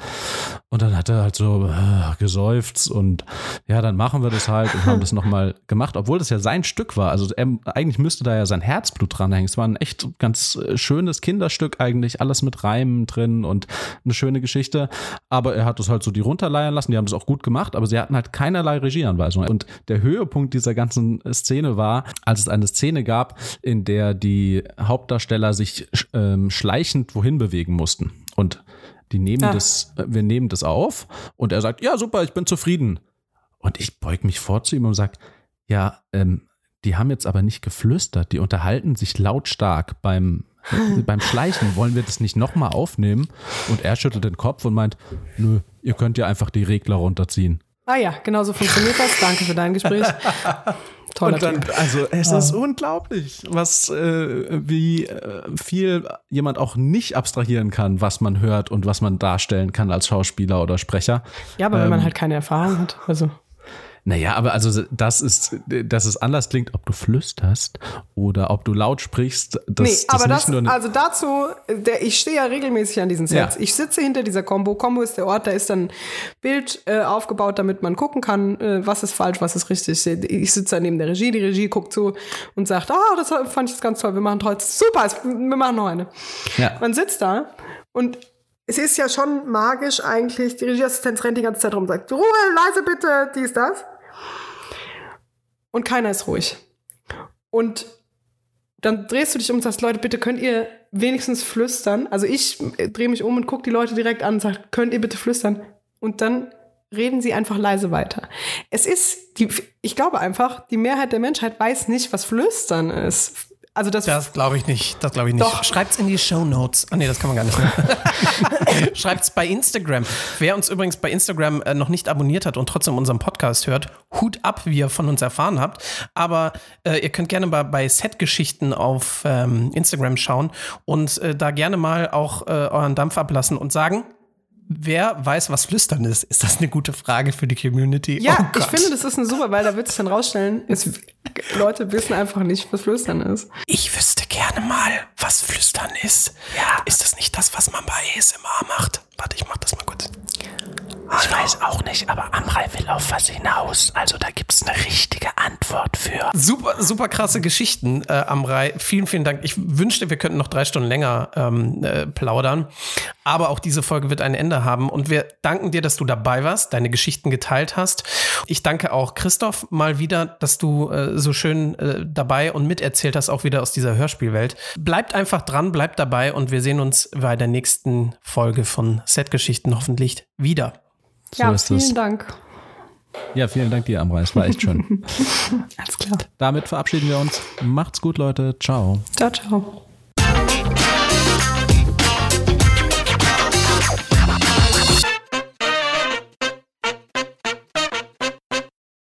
Speaker 2: Und dann hat er halt so äh, geseufzt und ja, dann machen wir das halt und haben das nochmal gemacht, obwohl das ja sein Stück war. Also er, eigentlich müsste da ja sein Herzblut dranhängen. Es war ein echt ganz äh, schönes Kinderstück eigentlich, alles mit Reimen drin und eine schöne Geschichte. Aber er hat es halt so die runterleiern lassen, die haben das auch gut gemacht, aber sie hatten halt keinerlei Regieanweisung. Und der Höhepunkt dieser ganzen Szene war, als es eine Szene gab, in der die Hauptdarsteller sich ähm, schleichend wohin bewegen mussten. Und die nehmen
Speaker 1: Ah.
Speaker 2: das, äh, wir nehmen das auf und er sagt, ja, super, ich bin zufrieden. Und ich beug mich vor zu ihm und sag, ja, ähm, die haben jetzt aber nicht geflüstert, die unterhalten sich lautstark beim, beim Schleichen. Wollen wir das nicht nochmal aufnehmen? Und er schüttelt den Kopf und meint, nö, ihr könnt ja einfach die Regler runterziehen.
Speaker 1: Ah ja, genau so funktioniert das. Danke für dein Gespräch. Toller
Speaker 2: Und dann,
Speaker 1: Typ.
Speaker 2: also es ist unglaublich, was äh, wie äh, viel jemand auch nicht abstrahieren kann, was man hört und was man darstellen kann als Schauspieler oder Sprecher.
Speaker 1: Ja, aber wenn man
Speaker 2: ähm,
Speaker 1: halt keine Erfahrung hat. Also.
Speaker 2: Naja, aber also das ist, dass es anders klingt, ob du flüsterst oder ob du laut sprichst. Das,
Speaker 1: nee, aber das,
Speaker 2: eine-
Speaker 1: also dazu, der, ich stehe ja regelmäßig an diesen Sets.
Speaker 2: Ja.
Speaker 1: Ich sitze hinter dieser Combo. Combo ist der Ort, da ist dann ein Bild äh, aufgebaut, damit man gucken kann, äh, was ist falsch, was ist richtig. Ich sitze da neben der Regie, die Regie guckt zu und sagt, ah, das fand ich jetzt ganz toll, wir machen heute, super, wir machen noch eine.
Speaker 2: Ja.
Speaker 1: Man sitzt da und es ist ja schon magisch eigentlich, die Regieassistenz rennt die ganze Zeit rum und sagt, Ruhe, leise bitte, dies, das. Und keiner ist ruhig. Und dann drehst du dich um und sagst, Leute, bitte könnt ihr wenigstens flüstern. Also ich äh, drehe mich um und gucke die Leute direkt an und sage, könnt ihr bitte flüstern? Und dann reden sie einfach leise weiter. Es ist, die, ich glaube einfach, die Mehrheit der Menschheit weiß nicht, was flüstern ist. Also das,
Speaker 3: Das glaube ich nicht. Das glaube ich nicht.
Speaker 1: Doch.
Speaker 3: Schreibt's in die Show Notes. Ah nee, das kann man gar nicht. Schreibt's bei Instagram. Wer uns übrigens bei Instagram äh, noch nicht abonniert hat und trotzdem unseren Podcast hört, Hut ab, wie ihr von uns erfahren habt. Aber äh, ihr könnt gerne mal bei Set-Geschichten auf ähm, Instagram schauen und äh, da gerne mal auch äh, euren Dampf ablassen und sagen, wer weiß, was Flüstern ist. Ist das eine gute Frage für die Community?
Speaker 1: ja,
Speaker 3: Oh
Speaker 1: ich finde, das ist eine super, weil da wird sich dann rausstellen, es, Leute wissen einfach nicht, was flüstern ist.
Speaker 3: Ich wüsste gerne mal, was Flüstern ist. Ja. Ist das nicht das, was man bei ASMR macht? Warte, ich mach das mal kurz.
Speaker 2: Ich weiß auch nicht, aber Amrei will auf was hinaus. Also da gibt es eine richtige Antwort für.
Speaker 3: Super, super krasse Geschichten, äh, Amrei. Vielen, vielen Dank. Ich wünschte, wir könnten noch drei Stunden länger ähm, äh, plaudern. Aber auch diese Folge wird ein Ende haben. Und wir danken dir, dass du dabei warst, deine Geschichten geteilt hast. Ich danke auch Christoph mal wieder, dass du äh, so schön äh, dabei und miterzählt hast, auch wieder aus dieser Hörspielwelt. Bleibt einfach dran, bleibt dabei und wir sehen uns bei der nächsten Folge von Setgeschichten hoffentlich wieder.
Speaker 2: So
Speaker 1: ja,
Speaker 2: ist
Speaker 1: vielen
Speaker 2: es.
Speaker 1: Dank.
Speaker 2: Ja, vielen Dank dir, Amrei. Es war echt schön.
Speaker 1: Alles klar.
Speaker 2: Damit verabschieden wir uns. Macht's gut, Leute. Ciao.
Speaker 1: Ciao, ciao.